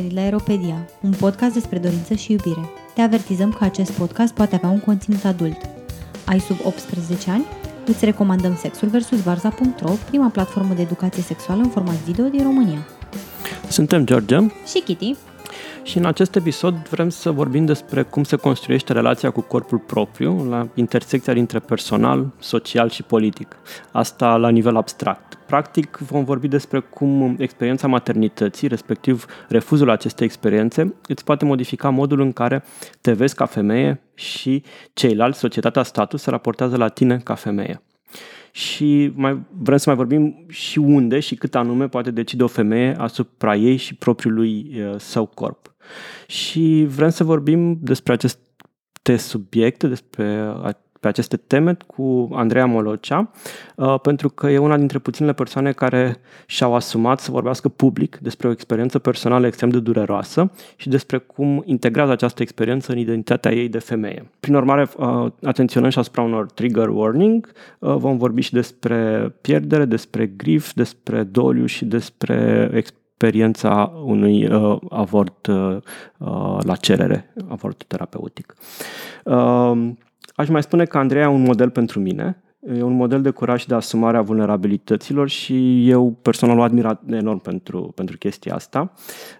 venit la Aeropedia, un podcast despre dorință și iubire. Te avertizăm că acest podcast poate avea un conținut adult. Ai sub 18 ani? Îți recomandăm Sexul vs. Varza.ro, prima platformă de educație sexuală în format video din România. Suntem George Și Kitty. Și în acest episod vrem să vorbim despre cum se construiește relația cu corpul propriu la intersecția dintre personal, social și politic. Asta la nivel abstract. Practic vom vorbi despre cum experiența maternității, respectiv refuzul acestei experiențe, îți poate modifica modul în care te vezi ca femeie și ceilalți, societatea, status, se raportează la tine ca femeie și mai, vrem să mai vorbim și unde și cât anume poate decide o femeie asupra ei și propriului uh, său corp. Și vrem să vorbim despre aceste subiecte, despre pe aceste teme cu Andreea Molocea, uh, pentru că e una dintre puținele persoane care și-au asumat să vorbească public despre o experiență personală extrem de dureroasă și despre cum integrează această experiență în identitatea ei de femeie. Prin urmare, uh, atenționăm și asupra unor trigger warning, uh, vom vorbi și despre pierdere, despre grif, despre doliu și despre experiența unui uh, avort uh, la cerere, avort terapeutic. Uh, Aș mai spune că Andreea e un model pentru mine, e un model de curaj și de asumare a vulnerabilităților și eu personal o admir enorm pentru, pentru chestia asta.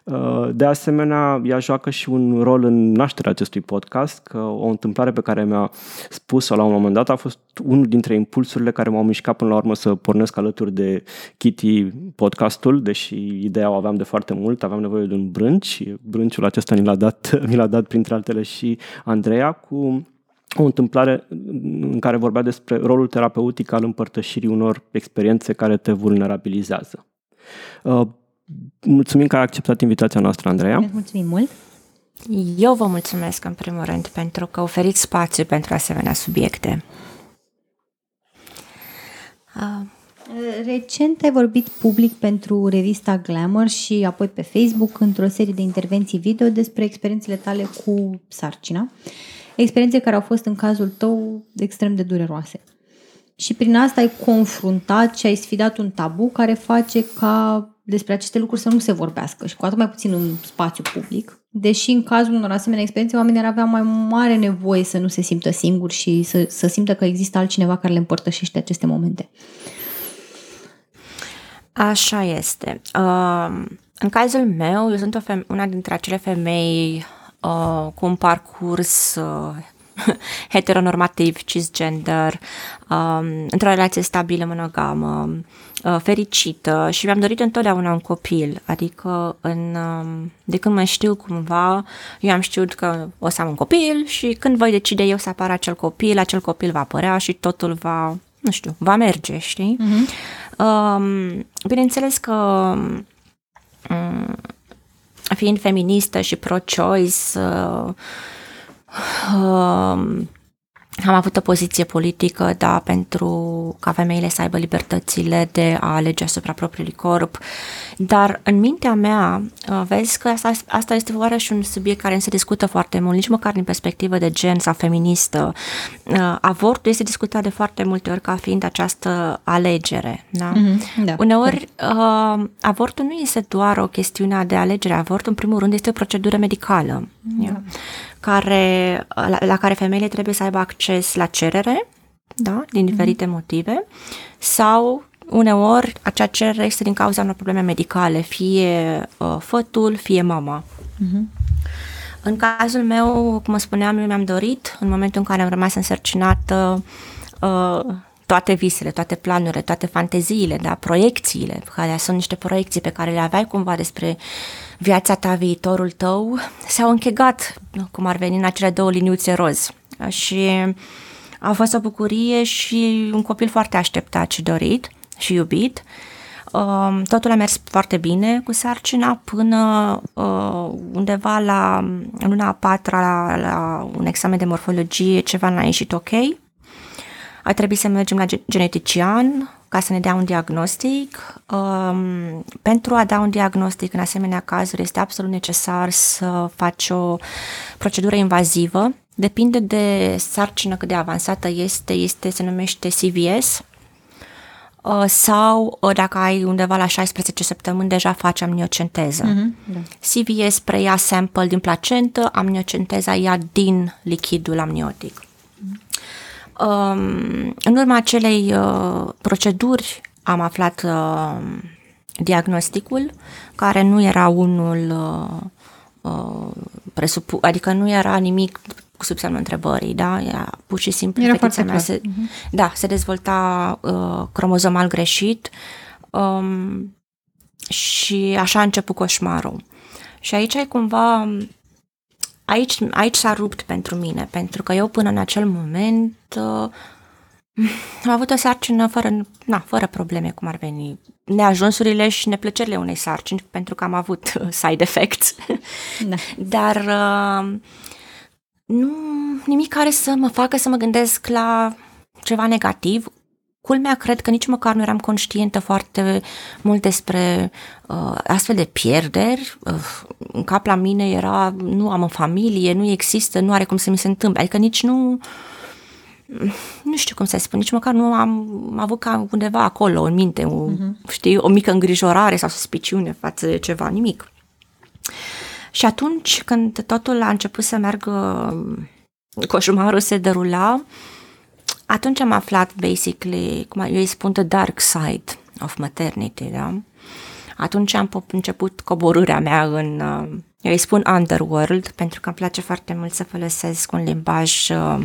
Uh, de asemenea, ea joacă și un rol în nașterea acestui podcast, că o întâmplare pe care mi-a spus-o la un moment dat a fost unul dintre impulsurile care m-au mișcat până la urmă să pornesc alături de Kitty podcastul, deși ideea o aveam de foarte mult, aveam nevoie de un brânci, brânciul acesta mi l-a dat, mi l-a dat printre altele și Andreea cu o întâmplare în care vorbea despre rolul terapeutic al împărtășirii unor experiențe care te vulnerabilizează. Uh, mulțumim că ai acceptat invitația noastră, Andreea. Mulțumim mult! Eu vă mulțumesc în primul rând pentru că oferiți spațiu pentru asemenea subiecte. Uh. Recent ai vorbit public pentru revista Glamour și apoi pe Facebook într-o serie de intervenții video despre experiențele tale cu sarcina. Uh, experiențe care au fost în cazul tău extrem de dureroase. Și prin asta ai confruntat și ai sfidat un tabu care face ca despre aceste lucruri să nu se vorbească și cu atât mai puțin în spațiu public. Deși în cazul unor asemenea experiențe oamenii ar avea mai mare nevoie să nu se simtă singuri și să, să simtă că există altcineva care le împărtășește aceste momente. Așa este. Uh, în cazul meu, eu sunt o feme- una dintre acele femei uh, cu un parcurs uh, heteronormativ, cisgender, um, într-o relație stabilă, monogamă, uh, fericită și mi-am dorit întotdeauna un copil, adică în, um, de când mă știu cumva, eu am știut că o să am un copil și când voi decide eu să apară acel copil, acel copil va apărea și totul va, nu știu, va merge, știi? Uh-huh. Um, bineînțeles că um, fiind feministă și pro-choice, uh, uh, am avut o poziție politică, da, pentru ca femeile să aibă libertățile de a alege asupra propriului corp, dar în mintea mea, uh, vezi că asta, asta este și un subiect care nu se discută foarte mult, nici măcar din perspectivă de gen sau feministă. Uh, avortul este discutat de foarte multe ori ca fiind această alegere, da? Mm-hmm, da. Uneori, uh, avortul nu este doar o chestiune de alegere, avortul, în primul rând, este o procedură medicală. Da care, la, la care femeile trebuie să aibă acces la cerere, da, din mhm. diferite mm-hmm. motive, sau uneori acea cerere este din cauza unor probleme medicale, fie uh, fătul, fie mama. Mm-hmm. În cazul meu, cum spuneam, eu mi-am dorit, în momentul în care am rămas însărcinată, uh, toate visele, toate planurile, toate fanteziile, da, proiecțiile, care sunt niște proiecții pe care le aveai cumva despre viața ta, viitorul tău, s-au închegat, cum ar veni, în acele două liniuțe roz. Și a fost o bucurie și un copil foarte așteptat și dorit și iubit. Um, totul a mers foarte bine cu sarcina până uh, undeva la luna a patra la, la un examen de morfologie ceva n-a ieșit ok a trebuit să mergem la genetician ca să ne dea un diagnostic. Um, pentru a da un diagnostic în asemenea cazuri este absolut necesar să faci o procedură invazivă. Depinde de sarcină cât de avansată este, este se numește CVS, uh, sau uh, dacă ai undeva la 16 săptămâni, deja faci amniocenteză. Mm-hmm, da. CVS preia sample din placentă, amniocenteza ia din lichidul amniotic. Um, în urma acelei uh, proceduri am aflat uh, diagnosticul, care nu era unul uh, uh, presupu- adică nu era nimic cu sub semnul întrebării, da? Era pur și simplu Era fetița foarte mea clar. se, da, se dezvolta uh, cromozomal greșit um, și așa a început coșmarul. Și aici e cumva aici, aici s-a rupt pentru mine, pentru că eu până în acel moment uh, am avut o sarcină fără, na, fără probleme, cum ar veni, neajunsurile și neplăcerile unei sarcini, pentru că am avut uh, side effects, Da. dar uh, nu nimic care să mă facă să mă gândesc la ceva negativ. Culmea, cred că nici măcar nu eram conștientă foarte mult despre uh, astfel de pierderi. Uh, în cap la mine era, nu am în familie, nu există, nu are cum să mi se întâmple. Adică nici nu, nu știu cum să spun, nici măcar nu am, am avut ca undeva acolo în minte, o, uh-huh. știi, o mică îngrijorare sau suspiciune față de ceva, nimic. Și atunci când totul a început să meargă, coșmarul se derula, atunci am aflat, basically, cum eu îi spun, the dark side of maternity, da? Atunci am po- început coborârea mea în, uh, eu îi spun underworld, pentru că îmi place foarte mult să folosesc un limbaj uh,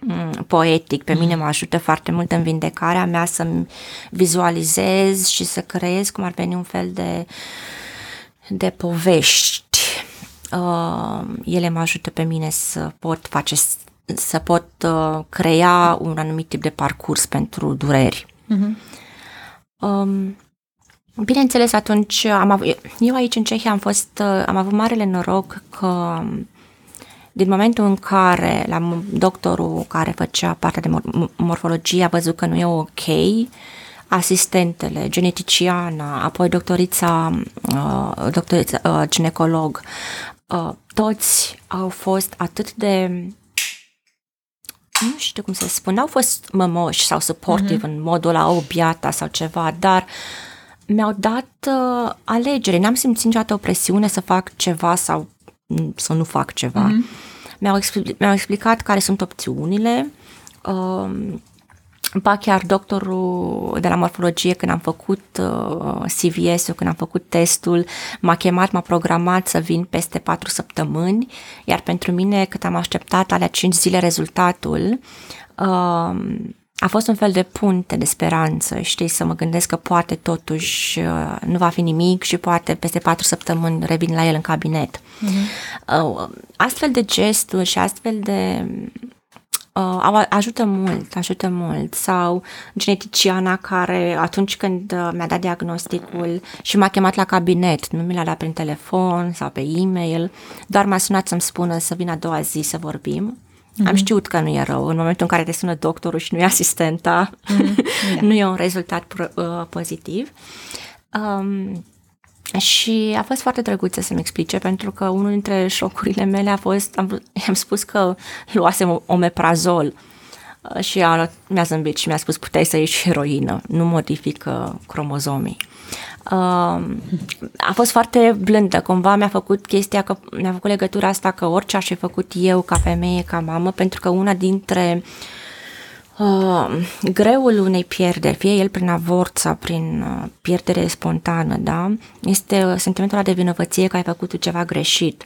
mm, poetic. Pe mine mă ajută foarte mult în vindecarea mea să-mi vizualizez și să creez cum ar veni un fel de, de povești. Uh, ele mă ajută pe mine să pot face să pot uh, crea un anumit tip de parcurs pentru dureri. Mhm. Um, bineînțeles, atunci am avut, eu aici în Cehia am fost, uh, am avut marele noroc că din momentul în care la doctorul care făcea partea de mor- morfologie a văzut că nu e ok, asistentele, geneticiana, apoi doctorița, uh, doctorița uh, ginecolog, uh, toți au fost atât de nu știu cum să spun, n-au fost mămoși sau supportive uh-huh. în modul la o biata sau ceva, dar mi-au dat uh, alegere. N-am simțit niciodată o presiune să fac ceva sau mm, să nu fac ceva. Uh-huh. Mi-au, expli- mi-au explicat care sunt opțiunile. Uh, ba chiar doctorul de la morfologie când am făcut uh, CVS-ul, când am făcut testul, m-a chemat, m-a programat să vin peste patru săptămâni, iar pentru mine cât am așteptat alea cinci zile rezultatul, uh, a fost un fel de punte de speranță, știi, să mă gândesc că poate totuși uh, nu va fi nimic și poate peste patru săptămâni revin la el în cabinet. Uh-huh. Uh, astfel de gesturi și astfel de uh, ajută mult, ajută mult. Sau geneticiana care atunci când uh, mi-a dat diagnosticul și m-a chemat la cabinet, nu mi l-a dat prin telefon sau pe e-mail, doar m-a sunat să-mi spună să vin a doua zi să vorbim. Mm-hmm. Am știut că nu e rău. În momentul în care te sună doctorul și nu e asistenta, mm-hmm. nu e un rezultat pro, uh, pozitiv. Um, și a fost foarte drăguță să-mi explice, pentru că unul dintre șocurile mele a fost, am, am spus că luasem omeprazol și a, mi-a zâmbit și mi-a spus puteai să ieși heroină, nu modifică cromozomii. Uh, a fost foarte blândă, cumva mi-a făcut chestia că mi-a făcut legătura asta că orice aș fi făcut eu ca femeie, ca mamă, pentru că una dintre uh, greul unei pierderi, fie el prin avort sau prin uh, pierdere spontană, da, este sentimentul ăla de vinovăție că ai făcut tu ceva greșit.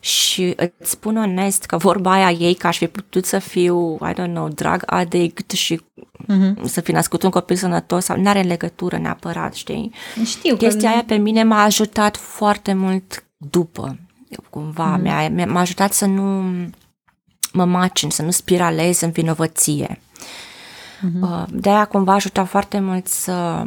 Și îți spun onest că vorba aia ei că aș fi putut să fiu, I don't know, drug addict și uh-huh. să fi născut un copil sănătos sau n-are legătură neapărat, știi? Știu Chestia că... aia pe mine m-a ajutat foarte mult după, cumva, uh-huh. mi-a, m-a ajutat să nu mă macin, să nu spiralez în vinovăție. Uh-huh. De-aia cumva ajuta foarte mult să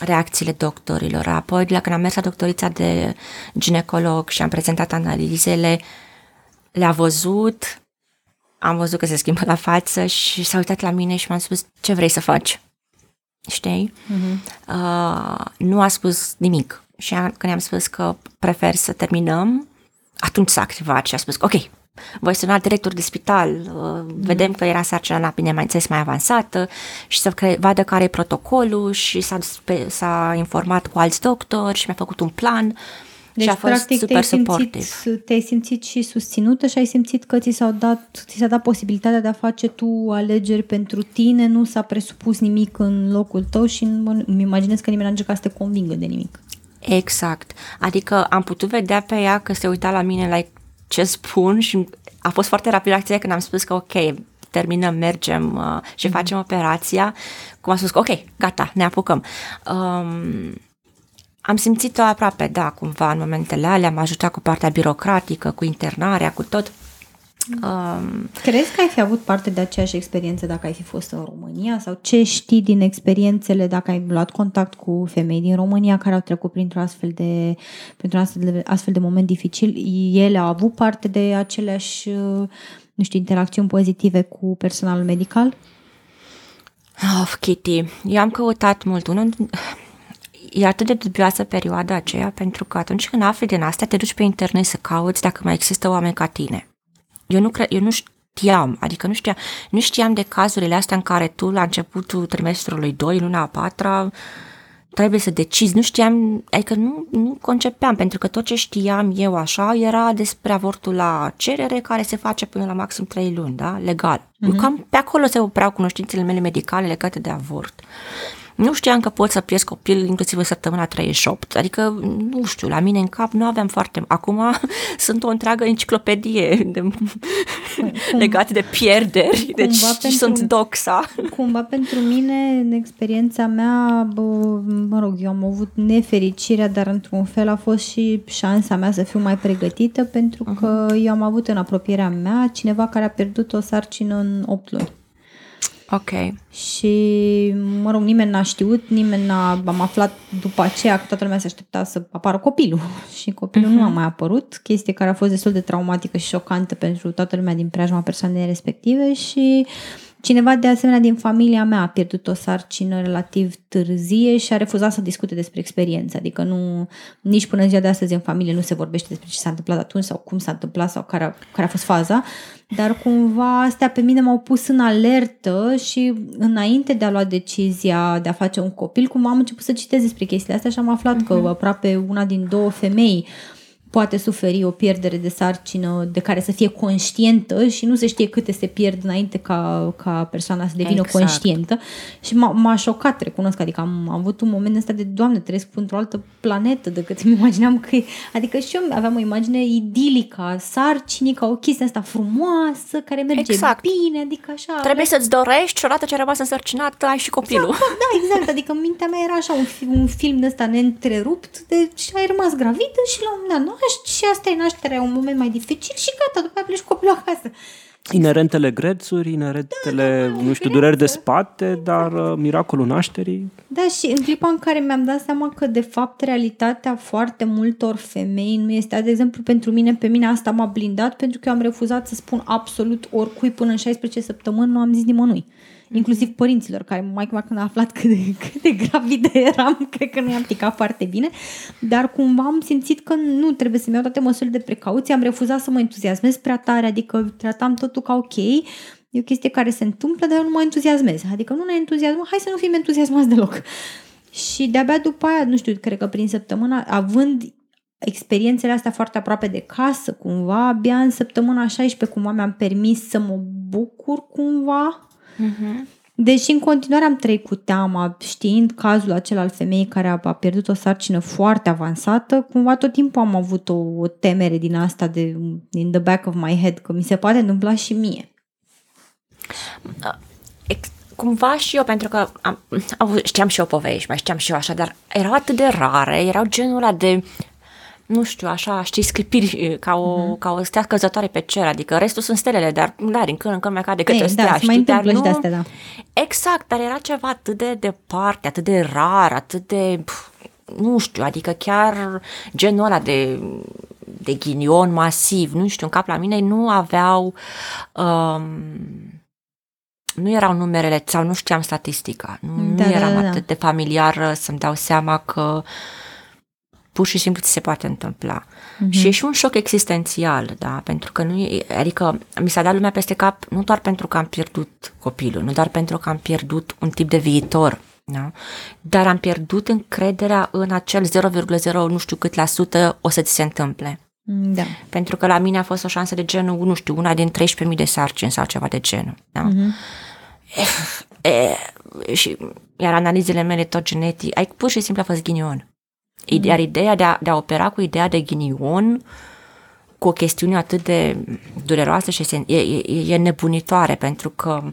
reacțiile doctorilor. Apoi, la când am mers la doctorița de ginecolog și am prezentat analizele, le-a văzut, am văzut că se schimbă la față și s-a uitat la mine și m-a spus, ce vrei să faci? Știi? Uh-huh. Uh, nu a spus nimic. Și când i-am spus că prefer să terminăm, atunci s-a activat și a spus, ok, voi suna director de spital, mm. vedem că era sarcina, bine, mai înțeles, mai avansată și să cre- vadă care e protocolul și s-a, s-a informat cu alți doctori și mi-a făcut un plan. Deci, și a fost practic, super te-ai simțit, te-ai simțit și susținută și ai simțit că ți, s-au dat, ți s-a dat posibilitatea de a face tu alegeri pentru tine, nu s-a presupus nimic în locul tău și îmi imaginez că nimeni n-a încercat să te convingă de nimic. Exact. Adică am putut vedea pe ea că se uita la mine like, ce spun și a fost foarte rapid reacția când am spus că ok, terminăm, mergem uh, și mm-hmm. facem operația. Cum a spus că ok, gata, ne apucăm. Um, am simțit-o aproape, da, cumva, în momentele alea, am ajutat cu partea birocratică, cu internarea, cu tot. Um, Crezi că ai fi avut parte de aceeași experiență dacă ai fi fost în România? Sau ce știi din experiențele dacă ai luat contact cu femei din România care au trecut printr-un astfel de, printr-un astfel de, astfel de moment dificil? Ele au avut parte de aceleași, nu știu, interacțiuni pozitive cu personalul medical? Of, Kitty, eu am căutat mult. Unul, e atât de dubioasă perioada aceea pentru că atunci când afli din astea te duci pe internet să cauți dacă mai există oameni ca tine eu nu, cre- eu nu știam, adică nu știam, nu știam de cazurile astea în care tu la începutul trimestrului 2, luna a patra, trebuie să decizi, nu știam, adică nu, nu concepeam, pentru că tot ce știam eu așa era despre avortul la cerere care se face până la maxim 3 luni, da, legal. Uh-huh. Cam pe acolo se opreau cunoștințele mele medicale legate de avort. Nu știam că pot să pierzi copil inclusiv în săptămâna 38. Adică, nu știu, la mine în cap nu aveam foarte... Acum sunt o întreagă enciclopedie de... Cum, legate de pierderi. Deci pentru, sunt doxa. Cumva pentru mine, în experiența mea, bă, mă rog, eu am avut nefericirea, dar într-un fel a fost și șansa mea să fiu mai pregătită pentru uh-huh. că eu am avut în apropierea mea cineva care a pierdut o sarcină în 8 luni. Ok. Și, mă rog, nimeni n-a știut, nimeni n-a... Am aflat după aceea că toată lumea se aștepta să apară copilul și copilul uh-huh. nu a mhm. mai apărut, chestie care a fost destul de traumatică și șocantă pentru toată lumea din preajma persoanei respective și Cineva de asemenea din familia mea a pierdut o sarcină relativ târzie și a refuzat să discute despre experiență. Adică nu, nici până în ziua de astăzi în familie nu se vorbește despre ce s-a întâmplat atunci sau cum s-a întâmplat sau care a, care a fost faza. Dar cumva astea pe mine m-au pus în alertă și înainte de a lua decizia de a face un copil, cumva am început să citesc despre chestiile astea și am aflat uh-huh. că mhm. aproape una din două femei poate suferi o pierdere de sarcină de care să fie conștientă și nu se știe câte se pierd înainte ca, ca persoana să devină exact. conștientă. Și m-a, m-a șocat, recunosc, adică am, am avut un moment ăsta de, Doamne, trăiesc într-o altă planetă decât îmi imaginam că Adică și eu aveam o imagine idilică a sarcinii, ca o chestie asta frumoasă, care merge exact. bine, adică așa. Trebuie să-ți dorești și odată ce ai rămas însărcinat, ai și copilul. Exact, da, exact, adică în mintea mea era așa un, un film de ăsta neîntrerupt de, și ai rămas gravidă și la un moment dat naști și asta e nașterea, un moment mai dificil și gata, după aia pleci copilul acasă. Inerentele grețuri, inerentele, da, da, nu știu, dureri de spate, dar uh, miracolul nașterii. Da, și în clipa în care mi-am dat seama că, de fapt, realitatea foarte multor femei nu este, de exemplu, pentru mine, pe mine asta m-a blindat pentru că eu am refuzat să spun absolut oricui până în 16 săptămâni, nu am zis nimănui inclusiv părinților, care mai când a aflat cât de, cât de gravidă eram, cred că nu i-am picat foarte bine, dar cumva am simțit că nu trebuie să-mi iau toate măsurile de precauție, am refuzat să mă entuziasmez prea tare, adică tratam totul ca ok, e o chestie care se întâmplă, dar eu nu mă entuziasmez, adică nu ne entuziasmăm, hai să nu fim entuziasmați deloc. Și de-abia după aia, nu știu, cred că prin săptămâna, având experiențele astea foarte aproape de casă, cumva, abia în săptămâna 16 cumva mi-am permis să mă bucur cumva Uh-huh. Deși în continuare am trăit cu teama, știind cazul acela al femeii care a, a pierdut o sarcină foarte avansată, cumva tot timpul am avut o, o temere din asta de in the back of my head, că mi se poate întâmpla și mie. cumva și eu, pentru că am, am, știam și eu povești, mai știam și eu așa, dar erau atât de rare, erau genul ăla de nu știu, așa, știi, sclipiri ca o, mm-hmm. ca o stea căzătoare pe cer, adică restul sunt stelele, dar da, din când în când mai cade câte o stea, da, știi, mai dar nu... de astea, da. Exact, dar era ceva atât de departe, atât de rar, atât de, pf, nu știu, adică chiar genul ăla de, de ghinion masiv, nu știu, în cap la mine nu aveau, um, nu erau numerele sau nu știam statistica, nu, da, nu eram da, da, da. atât de familiară să-mi dau seama că uh, pur și simplu ți se poate întâmpla. Uh-huh. Și e și un șoc existențial, da, pentru că nu e, adică mi s-a dat lumea peste cap nu doar pentru că am pierdut copilul, nu doar pentru că am pierdut un tip de viitor, da? dar am pierdut încrederea în acel 0,0 nu știu cât la sută o să ți se întâmple. Da. Pentru că la mine a fost o șansă de genul, nu știu, una din 13.000 de sarcini sau ceva de genul. Da? Uh-huh. E, e, și, iar analizele mele tot genetic, ai pur și simplu a fost ghinion. Mm. Iar ideea de a, de a opera cu ideea de ghinion, cu o chestiune atât de dureroasă și e, e, e nebunitoare, pentru că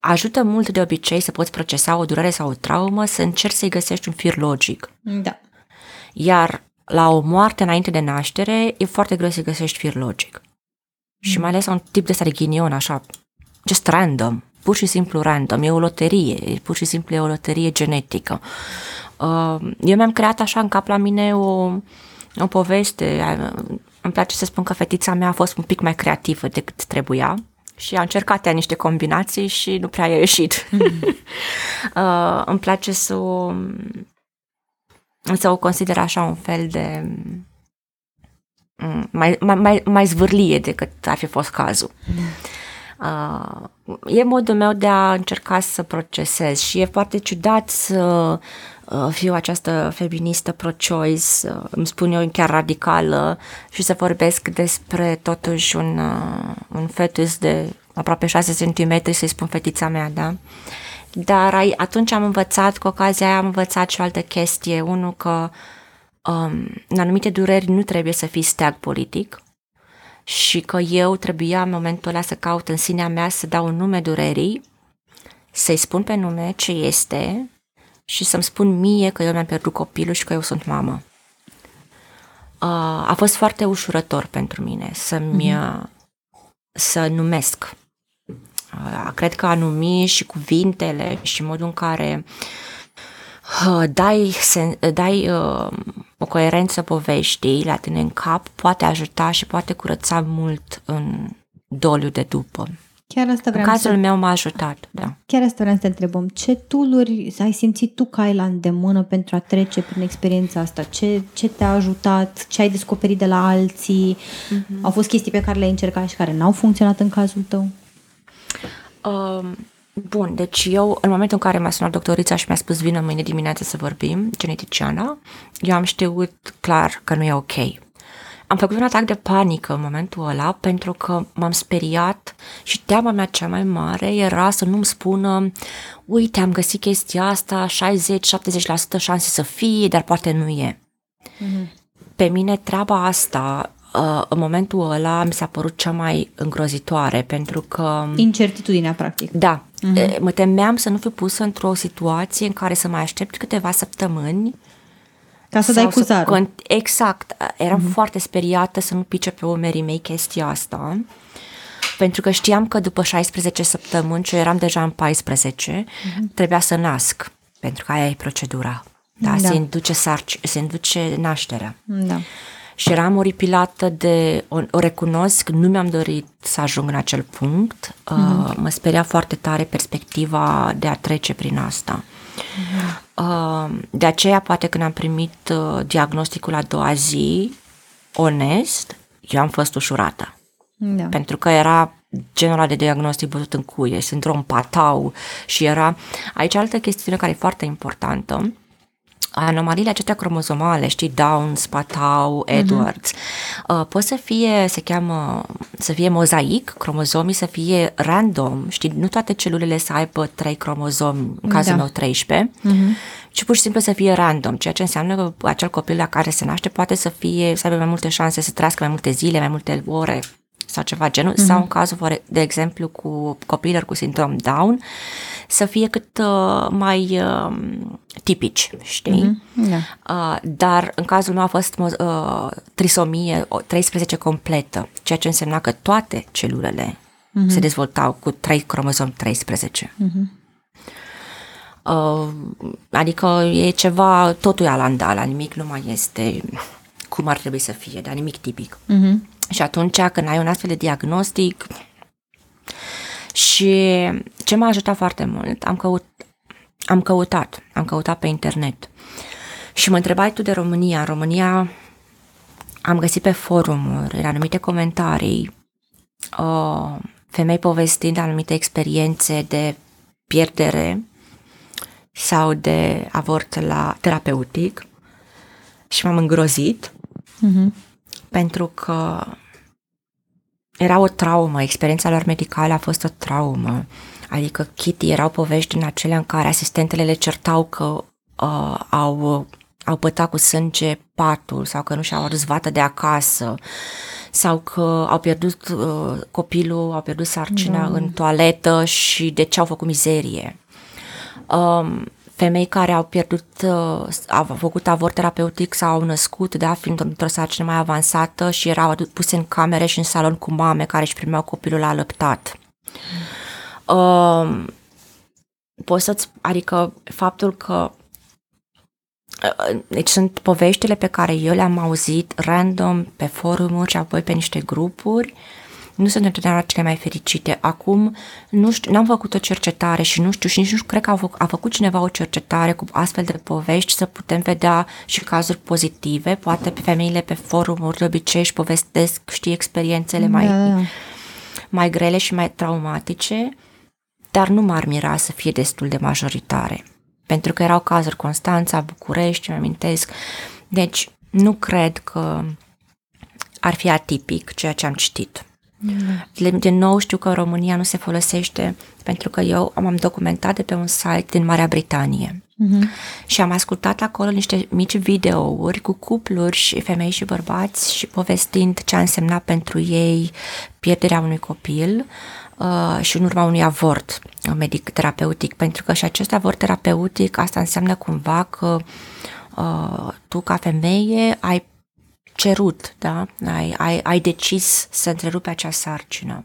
ajută mult de obicei să poți procesa o durere sau o traumă, să încerci să-i găsești un fir logic. Da. Iar la o moarte înainte de naștere, e foarte greu să găsești fir logic. Mm. Și mai ales un tip de ăsta de ghinion, așa, just random, pur și simplu random, e o loterie, e pur și simplu e o loterie genetică. Uh, eu mi-am creat așa în cap la mine o, o poveste, îmi place să spun că fetița mea a fost un pic mai creativă decât trebuia și a încercat ea niște combinații și nu prea i-a ieșit. Mm. uh, îmi place să o, să o consider așa un fel de mm, mai, mai, mai, mai zvârlie decât ar fi fost cazul. Mm. Uh, e modul meu de a încerca să procesez și e foarte ciudat să uh, fiu această feministă pro-choice, uh, îmi spun eu chiar radicală și să vorbesc despre totuși un, uh, un fetus de aproape 6 cm, să-i spun fetița mea, da? Dar atunci am învățat, cu ocazia aia am învățat și o altă chestie, unul că um, în anumite dureri nu trebuie să fii steag politic, și că eu trebuia în momentul ăla să caut în sinea mea să dau un nume durerii, să-i spun pe nume ce este și să-mi spun mie că eu mi-am pierdut copilul și că eu sunt mamă. A fost foarte ușurător pentru mine să-mi mm-hmm. să numesc. Cred că a numi și cuvintele și modul în care dai, dai uh, o coerență poveștii la tine în cap poate ajuta și poate curăța mult în doliu de după. Chiar asta vreau în cazul să... meu m-a ajutat, da. Chiar asta vreau să te întrebăm. Ce tooluri ai simțit tu că ai la îndemână pentru a trece prin experiența asta? Ce, ce te-a ajutat? Ce ai descoperit de la alții? Mm-hmm. Au fost chestii pe care le-ai încercat și care n-au funcționat în cazul tău? Um, Bun, deci eu, în momentul în care m-a sunat doctorița și mi-a spus vină mâine dimineață să vorbim, geneticiana, eu am știut clar că nu e ok. Am făcut un atac de panică în momentul ăla pentru că m-am speriat și teama mea cea mai mare era să nu-mi spună uite, am găsit chestia asta, 60-70% șanse să fie, dar poate nu e. Mm-hmm. Pe mine treaba asta Uh, în momentul ăla mi s-a părut cea mai îngrozitoare pentru că... Incertitudinea, practic. Da. Uh-huh. Mă temeam să nu fiu pusă într-o situație în care să mai aștept câteva săptămâni ca să dai cu să Exact. Eram uh-huh. foarte speriată să nu pice pe umerii mei chestia asta pentru că știam că după 16 săptămâni, ce eram deja în 14, uh-huh. trebuia să nasc, pentru că aia e procedura. Da, da. Se induce sarci, se induce nașterea. Da și eram oripilată de, o, o recunosc, nu mi-am dorit să ajung în acel punct, mm. uh, mă speria foarte tare perspectiva de a trece prin asta. Mm. Uh, de aceea, poate când am primit uh, diagnosticul a doua zi, onest, eu am fost ușurată. Da. Pentru că era genul ăla de diagnostic bătut în cuie, sindrom patau și era... Aici altă chestiune care e foarte importantă, anomaliile acestea cromozomale, știi, Downs, Patau, mhm. Edwards, uh-huh. uh, pot să fie, se cheamă, să fie mozaic, cromozomii să fie random, știi, nu toate celulele să aibă trei cromozomi, în cazul da. meu 13, uh-huh. Mhm. ci pur și simplu să fie random, ceea ce înseamnă că acel copil la care se naște poate să fie, să aibă mai multe șanse să trăiască mai multe zile, mai multe ore, sau ceva genul, mm-hmm. sau în cazul, de exemplu, cu copiilor cu sindrom Down, să fie cât uh, mai uh, tipici, știi? Mm-hmm. Yeah. Uh, dar în cazul meu a fost uh, trisomie 13 completă, ceea ce însemna că toate celulele mm-hmm. se dezvoltau cu 3 cromozom 13. Mm-hmm. Uh, adică e ceva, totul e alandala, nimic nu mai este cum ar trebui să fie, dar nimic tipic. Mm-hmm. Și atunci când ai un astfel de diagnostic și ce m-a ajutat foarte mult, am, căut, am căutat, am căutat pe internet Și mă întrebai tu de România. În România am găsit pe forumuri, în anumite comentarii, uh, femei povestind anumite experiențe de pierdere sau de avort la terapeutic și m-am îngrozit uh-huh. Pentru că era o traumă, experiența lor medicală a fost o traumă. Adică Kitty erau povești în acelea în care asistentele le certau că uh, au, au pătat cu sânge patul sau că nu și-au adus vată de acasă sau că au pierdut uh, copilul, au pierdut sarcina da. în toaletă și de ce au făcut mizerie. Um, femei care au pierdut, uh, au făcut avort terapeutic sau au născut, da, fiind într-o sarcină mai avansată și erau puse în camere și în salon cu mame care își primeau copilul alăptat. Uh, poți să-ți, adică faptul că uh, deci sunt poveștile pe care eu le-am auzit random pe forumuri și apoi pe niște grupuri nu sunt întotdeauna cele mai fericite. Acum, nu știu, n-am făcut o cercetare și nu știu și nici nu cred că a făcut, a făcut cineva o cercetare cu astfel de povești să putem vedea și cazuri pozitive. Poate pe femeile pe forumuri de obicei își povestesc, știi, experiențele mai, da. mai grele și mai traumatice, dar nu m-ar mira să fie destul de majoritare. Pentru că erau cazuri Constanța, București, mi amintesc. Deci, nu cred că ar fi atipic ceea ce am citit. Mm. Din nou știu că în România nu se folosește pentru că eu am documentat de pe un site din Marea Britanie mm-hmm. și am ascultat acolo niște mici videouri cu cupluri și femei și bărbați și povestind ce a însemnat pentru ei pierderea unui copil uh, și în urma unui avort medic terapeutic, pentru că și acest avort terapeutic asta înseamnă cumva că uh, tu ca femeie ai cerut, da? ai, ai, ai decis să întrerupi acea sarcină.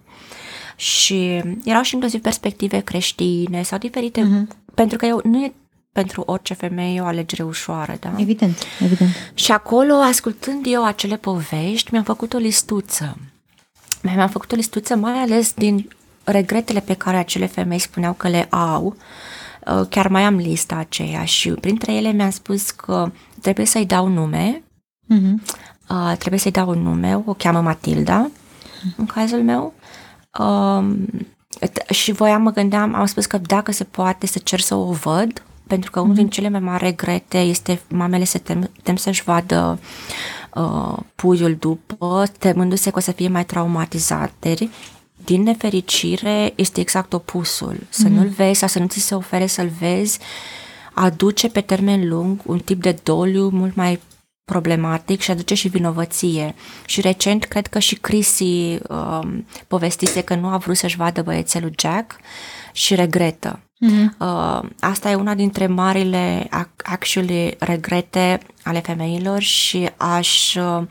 Și erau și inclusiv perspective creștine sau diferite, uh-huh. pentru că eu nu e pentru orice femeie o alegere ușoară, da? Evident, evident. Și acolo, ascultând eu acele povești, mi-am făcut o listuță. Mi-am făcut o listuță mai ales din regretele pe care acele femei spuneau că le au. Uh, chiar mai am lista aceea și printre ele mi-am spus că trebuie să-i dau nume, uh-huh uh, trebuie să-i dau un nume, o cheamă Matilda, în cazul meu. Uh, și voiam, mă gândeam, am spus că dacă se poate să cer să o văd, pentru că unul mm-hmm. din cele mai mari regrete este mamele se tem, tem să-și vadă uh, puiul după, temându-se că o să fie mai traumatizate. Din nefericire, este exact opusul. Să mm-hmm. nu-l vezi sau să nu ți se ofere să-l vezi, aduce pe termen lung un tip de doliu mult mai problematic și aduce și vinovăție. Și recent, cred că și Chrissy um, povestise că nu a vrut să-și vadă băiețelul Jack și regretă. Mm-hmm. Uh, asta e una dintre marile actually regrete ale femeilor și aș, uh,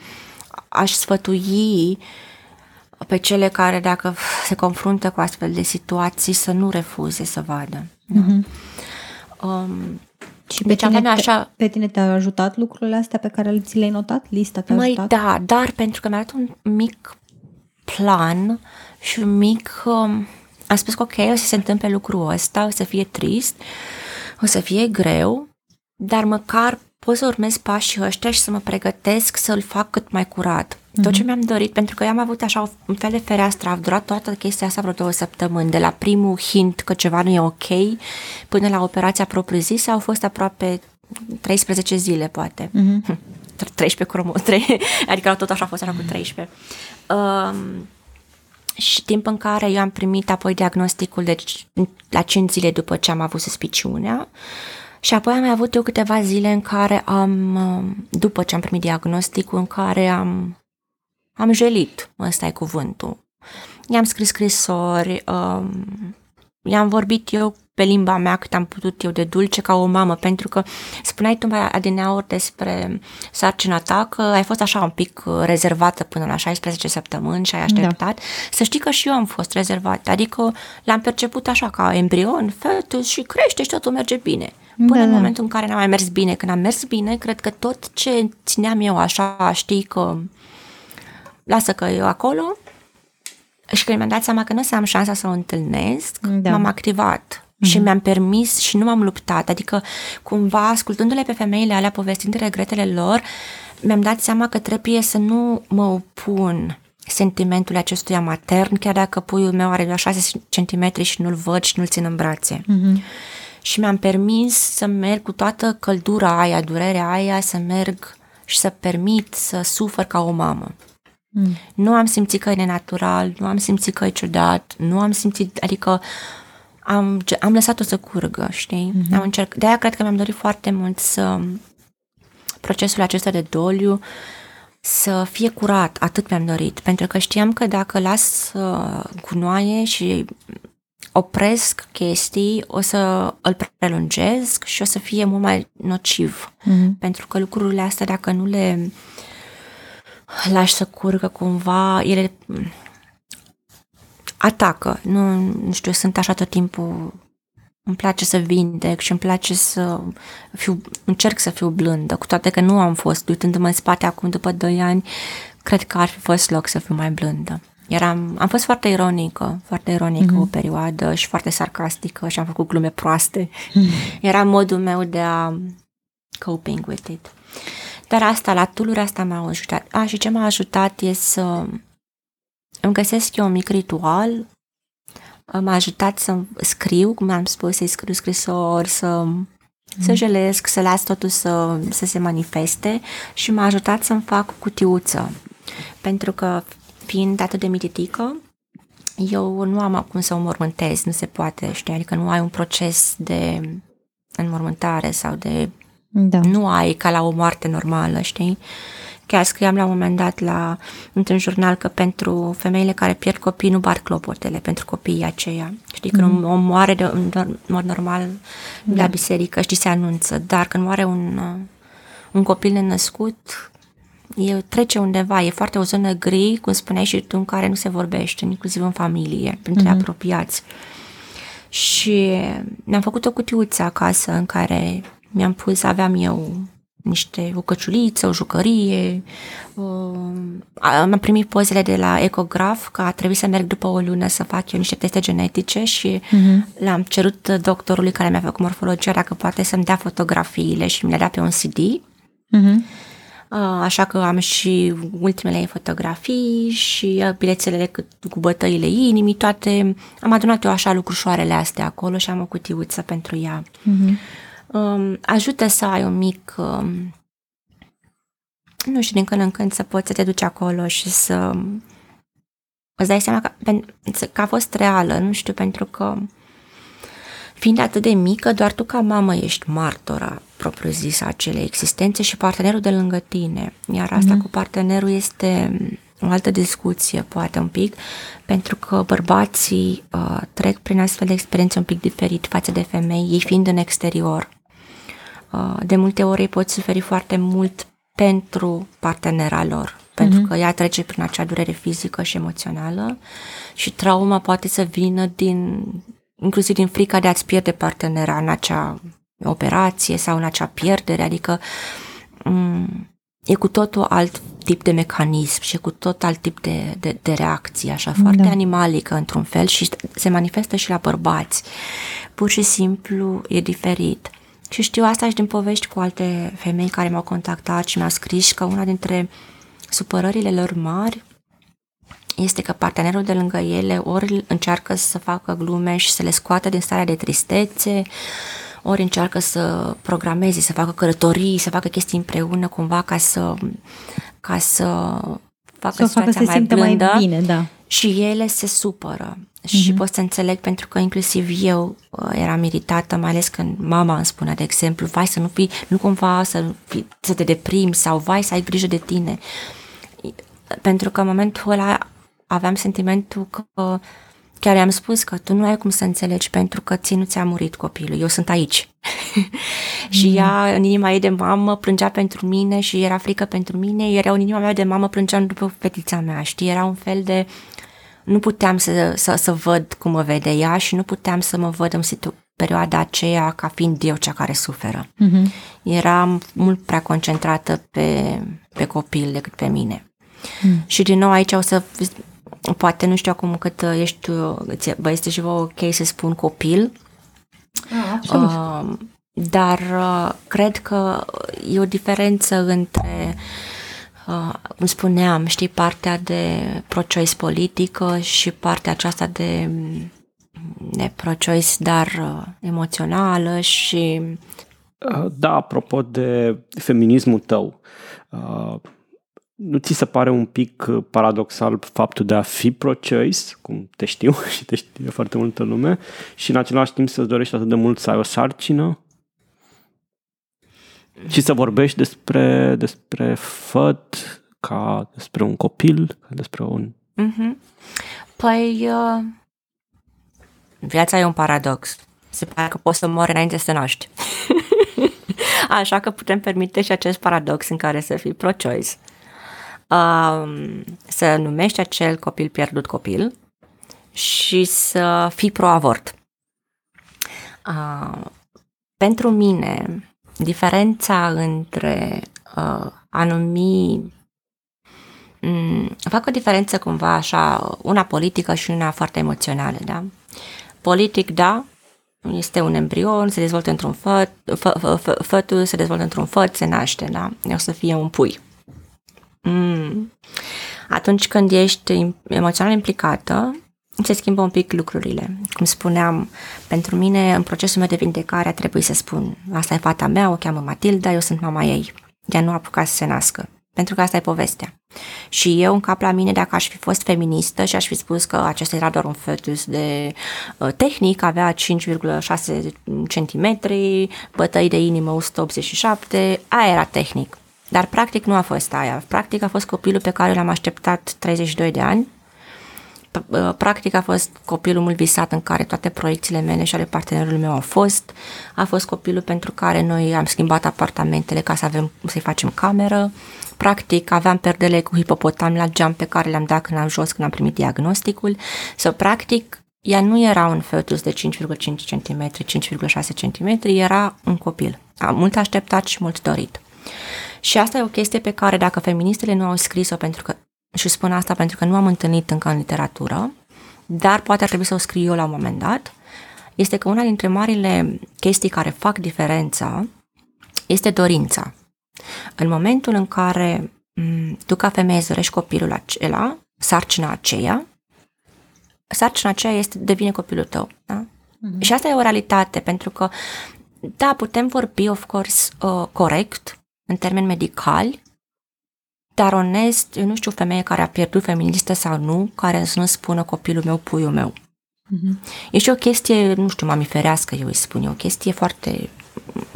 aș sfătui pe cele care dacă se confruntă cu astfel de situații să nu refuze să vadă. Mm-hmm. Um, și pe, tine, așa... pe tine te-a ajutat lucrurile astea pe care ți le-ai notat? Lista te-a Măi, ajutat? da, dar pentru că mi-a dat un mic plan și un mic... Um, am spus că ok, o să se întâmple lucrul ăsta, o să fie trist, o să fie greu, dar măcar pot să urmez pașii ăștia și să mă pregătesc să-l fac cât mai curat. Mm-hmm. Tot ce mhm. mi-am dorit, pentru că eu am avut așa un fel de fereastră, a durat toată chestia asta vreo două săptămâni, de la primul hint că ceva nu e ok, până la operația propriu-zisă, au fost aproape 13 zile, poate. Mm-hmm. 13 cromo, 3, adică tot așa a fost așa cu 13. Um, și timp în care eu am primit apoi diagnosticul, deci la 5 zile după ce am avut suspiciunea, și apoi am mai avut eu câteva zile în care am, um, după ce am primit diagnosticul, în care am, am jelit, ăsta e cuvântul. I-am scris scrisori, um, i-am vorbit eu pe limba mea cât am putut eu de dulce ca o mamă, pentru că spuneai tu mai adineauri despre sarcina ta că ai fost așa un pic rezervată până la 16 săptămâni și ai așteptat. Da. Să știi că și eu am fost rezervată, adică l-am perceput așa ca embrion, fetus și crește și totul merge bine. Până da, în da. momentul în care n-a mai mers bine. Când am mers bine, cred că tot ce țineam eu așa, știi că lasă că eu acolo și când mi-am dat seama că nu o să am șansa să o întâlnesc, da. m-am activat. și mi-am permis și nu m-am luptat. Adică, cumva, ascultându-le pe femeile alea povestind regretele lor, mi-am dat seama că trebuie să nu mă opun sentimentul acestuia matern, chiar dacă puiul meu are doar 6 cm și nu-l văd și nu-l țin în brațe. Mm-hmm. Și mi-am permis să merg cu toată căldura aia, durerea aia, să merg și să permit să sufăr ca o mamă. Mm. Nu am simțit că e nenatural, nu am simțit că e ciudat, nu am simțit, adică am, am lăsat-o să curgă, știi? Mm-hmm. Am încerc, de-aia cred că mi-am dorit foarte mult să procesul acesta de doliu să fie curat, atât mi-am dorit, pentru că știam că dacă las uh, gunoaie și opresc chestii, o să îl prelungesc și o să fie mult mai nociv. Mm-hmm. Pentru că lucrurile astea, dacă nu le lași să curgă cumva, ele atacă. Nu, nu știu, sunt așa tot timpul îmi place să vindec și îmi place să fiu, încerc să fiu blândă, cu toate că nu am fost, uitându-mă în spate acum după 2 ani, cred că ar fi fost loc să fiu mai blândă. Eram, am fost foarte ironică, foarte ironică mm-hmm. o perioadă și foarte sarcastică și am făcut glume proaste. Mm-hmm. Era modul meu de a coping with it. Dar asta, la tuluri asta m-a ajutat. A, și ce m-a ajutat e să îmi găsesc eu un mic ritual m-a ajutat să scriu, cum am spus, să-i scriu scrisori, să, mm. să jelesc, să las totul să, să se manifeste și m-a ajutat să-mi fac cutiuță. Pentru că, fiind atât de mititică, eu nu am acum să o mormântez, nu se poate, știi, adică nu ai un proces de înmormântare sau de... Da. Nu ai ca la o moarte normală, știi? Chiar scriam la un moment dat la, într-un jurnal că pentru femeile care pierd copii nu bar clopotele pentru copiii aceia. Știi, când mm-hmm. o moare de, în mod normal da. la biserică, știi, se anunță. Dar când moare un, un copil nenăscut, e, trece undeva, e foarte o zonă gri, cum spuneai și tu, în care nu se vorbește, inclusiv în familie, printre mm-hmm. apropiați. Și mi-am făcut o cutiuță acasă în care mi-am pus, aveam eu niște, o căciuliță, o jucărie. am primit pozele de la ecograf, că a trebuit să merg după o lună să fac eu niște teste genetice și uh-huh. l-am cerut doctorului care mi-a făcut morfologia dacă poate să-mi dea fotografiile și mi le-a dat pe un CD. Uh-huh. Așa că am și ultimele fotografii și bilețele cu bătăile inimii, toate. Am adunat eu așa lucrușoarele astea acolo și am o cutiuță pentru ea. Uh-huh um, ajută să ai un mic, um, nu știu, din când în când să poți să te duci acolo și să îți dai seama că, că a fost reală, nu știu, pentru că fiind atât de mică, doar tu ca mamă ești martora propriu-zisă acelei existențe și partenerul de lângă tine. Iar asta mm-hmm. cu partenerul este o altă discuție, poate un pic, pentru că bărbații uh, trec prin astfel de experiențe un pic diferit față de femei, ei fiind în exterior. Uh, de multe ori ei pot suferi foarte mult pentru partenera lor, pentru mm-hmm. că ea trece prin acea durere fizică și emoțională și trauma poate să vină din, inclusiv din frica de a-ți pierde partenera în acea operație sau în acea pierdere, adică mm, e cu totul alt tip de mecanism și e cu tot alt tip de, de, de reacție, așa, foarte da. animalică într-un fel și se manifestă și la bărbați. Pur și simplu e diferit. Și știu asta și din povești cu alte femei care m-au contactat și mi-au scris că una dintre supărările lor mari este că partenerul de lângă ele ori încearcă să facă glume și să le scoată din starea de tristețe, ori încearcă să programeze, să facă călătorii, să facă chestii împreună cumva ca să, ca să facă să situația facă mai blândă. Mai bine, da. Și ele se supără și uh-huh. pot să înțeleg pentru că inclusiv eu uh, eram iritată, mai ales când mama îmi spunea, de exemplu, vai să nu fii, nu cumva să, fii, să te deprimi sau vai să ai grijă de tine. Pentru că în momentul ăla aveam sentimentul că chiar i-am spus că tu nu ai cum să înțelegi pentru că ție nu ți-a murit copilul, eu sunt aici. și mm. ea, în inima ei de mamă, plângea pentru mine și era frică pentru mine, era în inima mea de mamă plângeam după fetița mea, știi? Era un fel de nu puteam să, să, să văd cum mă vede ea și nu puteam să mă văd în situ- perioada aceea ca fiind eu cea care suferă. Uh-huh. Eram mult prea concentrată pe, pe copil decât pe mine. Uh-huh. Și din nou aici o să, poate nu știu acum cât ești, bă, este și vă ok să spun copil, Absolut. Uh, dar uh, cred că e o diferență între uh, cum spuneam, știi, partea de pro-choice politică și partea aceasta de, de pro-choice, dar uh, emoțională și... Uh, da, apropo de feminismul tău, uh, nu ți se pare un pic paradoxal faptul de a fi pro-choice, cum te știu și te știe foarte multă lume, și în același timp să-ți dorești atât de mult să ai o sarcină și să vorbești despre, despre făt ca despre un copil, ca despre un... Mm-hmm. Păi, uh, viața e un paradox. Se pare că poți să mori înainte să naști. Așa că putem permite și acest paradox în care să fii pro-choice. Um, să numești acel copil pierdut copil și să fii pro-avort. Uh, pentru mine, diferența între uh, a numi Mm, fac o diferență cumva așa, una politică și una foarte emoțională, da? Politic, da, este un embrion, se dezvoltă într-un făt, fă, fă, fă, fătul se dezvoltă într-un făt, se naște, da? O să fie un pui. Mm. Atunci când ești emoțional implicată, se schimbă un pic lucrurile. Cum spuneam, pentru mine, în procesul meu de vindecare, a trebuit să spun, asta e fata mea, o cheamă Matilda, eu sunt mama ei. Ea nu a apucat să se nască. Pentru că asta e povestea. Și eu în cap la mine, dacă aș fi fost feministă și aș fi spus că acesta era doar un fetus de uh, tehnic, avea 5,6 cm, bătăi de inimă 187, aia era tehnic. Dar practic nu a fost aia. Practic a fost copilul pe care l-am așteptat 32 de ani. Uh, practic a fost copilul mult visat în care toate proiecțiile mele și ale partenerului meu au fost. A fost copilul pentru care noi am schimbat apartamentele ca să avem, să-i facem cameră. Practic, aveam perdele cu hipopotam la geam pe care le-am dat când am jos, când am primit diagnosticul. So, practic, ea nu era un fetus de 5,5 cm, 5,6 cm, era un copil. Mult așteptat și mult dorit. Și asta e o chestie pe care dacă feministele nu au scris-o pentru că, și spun asta pentru că nu am întâlnit încă în literatură, dar poate ar trebui să o scriu eu la un moment dat, este că una dintre marile chestii care fac diferența este dorința. În momentul în care mm, tu ca femeie zărești copilul acela, sarcina aceea, sarcina aceea este, devine copilul tău. Da? Mm-hmm. Și asta e o realitate, pentru că, da, putem vorbi, of course, uh, corect, în termeni medicali, dar onest, eu nu știu femeie care a pierdut feministă sau nu, care să nu spună copilul meu, puiul meu. Mm-hmm. E și o chestie, nu știu, mamiferească, eu îi spun, e o chestie foarte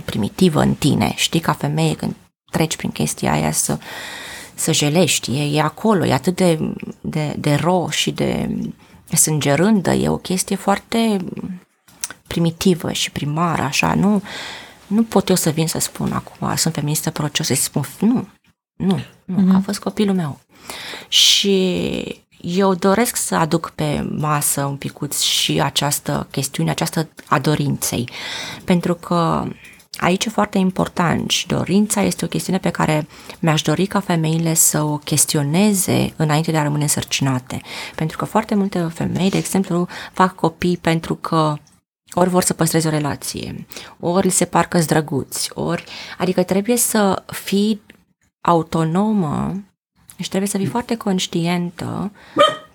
primitivă în tine, știi, ca femeie, când treci prin chestia aia să, să jelești, e, e acolo, e atât de, de, de ro și de sângerândă, e o chestie foarte primitivă și primară, așa, nu, nu pot eu să vin să spun acum, sunt feministă proces, să spun, nu, nu, nu, mm-hmm. a fost copilul meu. Și eu doresc să aduc pe masă un picuț și această chestiune, această a dorinței, pentru că Aici e foarte important și dorința este o chestiune pe care mi-aș dori ca femeile să o chestioneze înainte de a rămâne sărcinate. Pentru că foarte multe femei, de exemplu, fac copii pentru că ori vor să păstreze o relație, ori se parcă zdrăguți, ori... Adică trebuie să fii autonomă și trebuie să fii foarte conștientă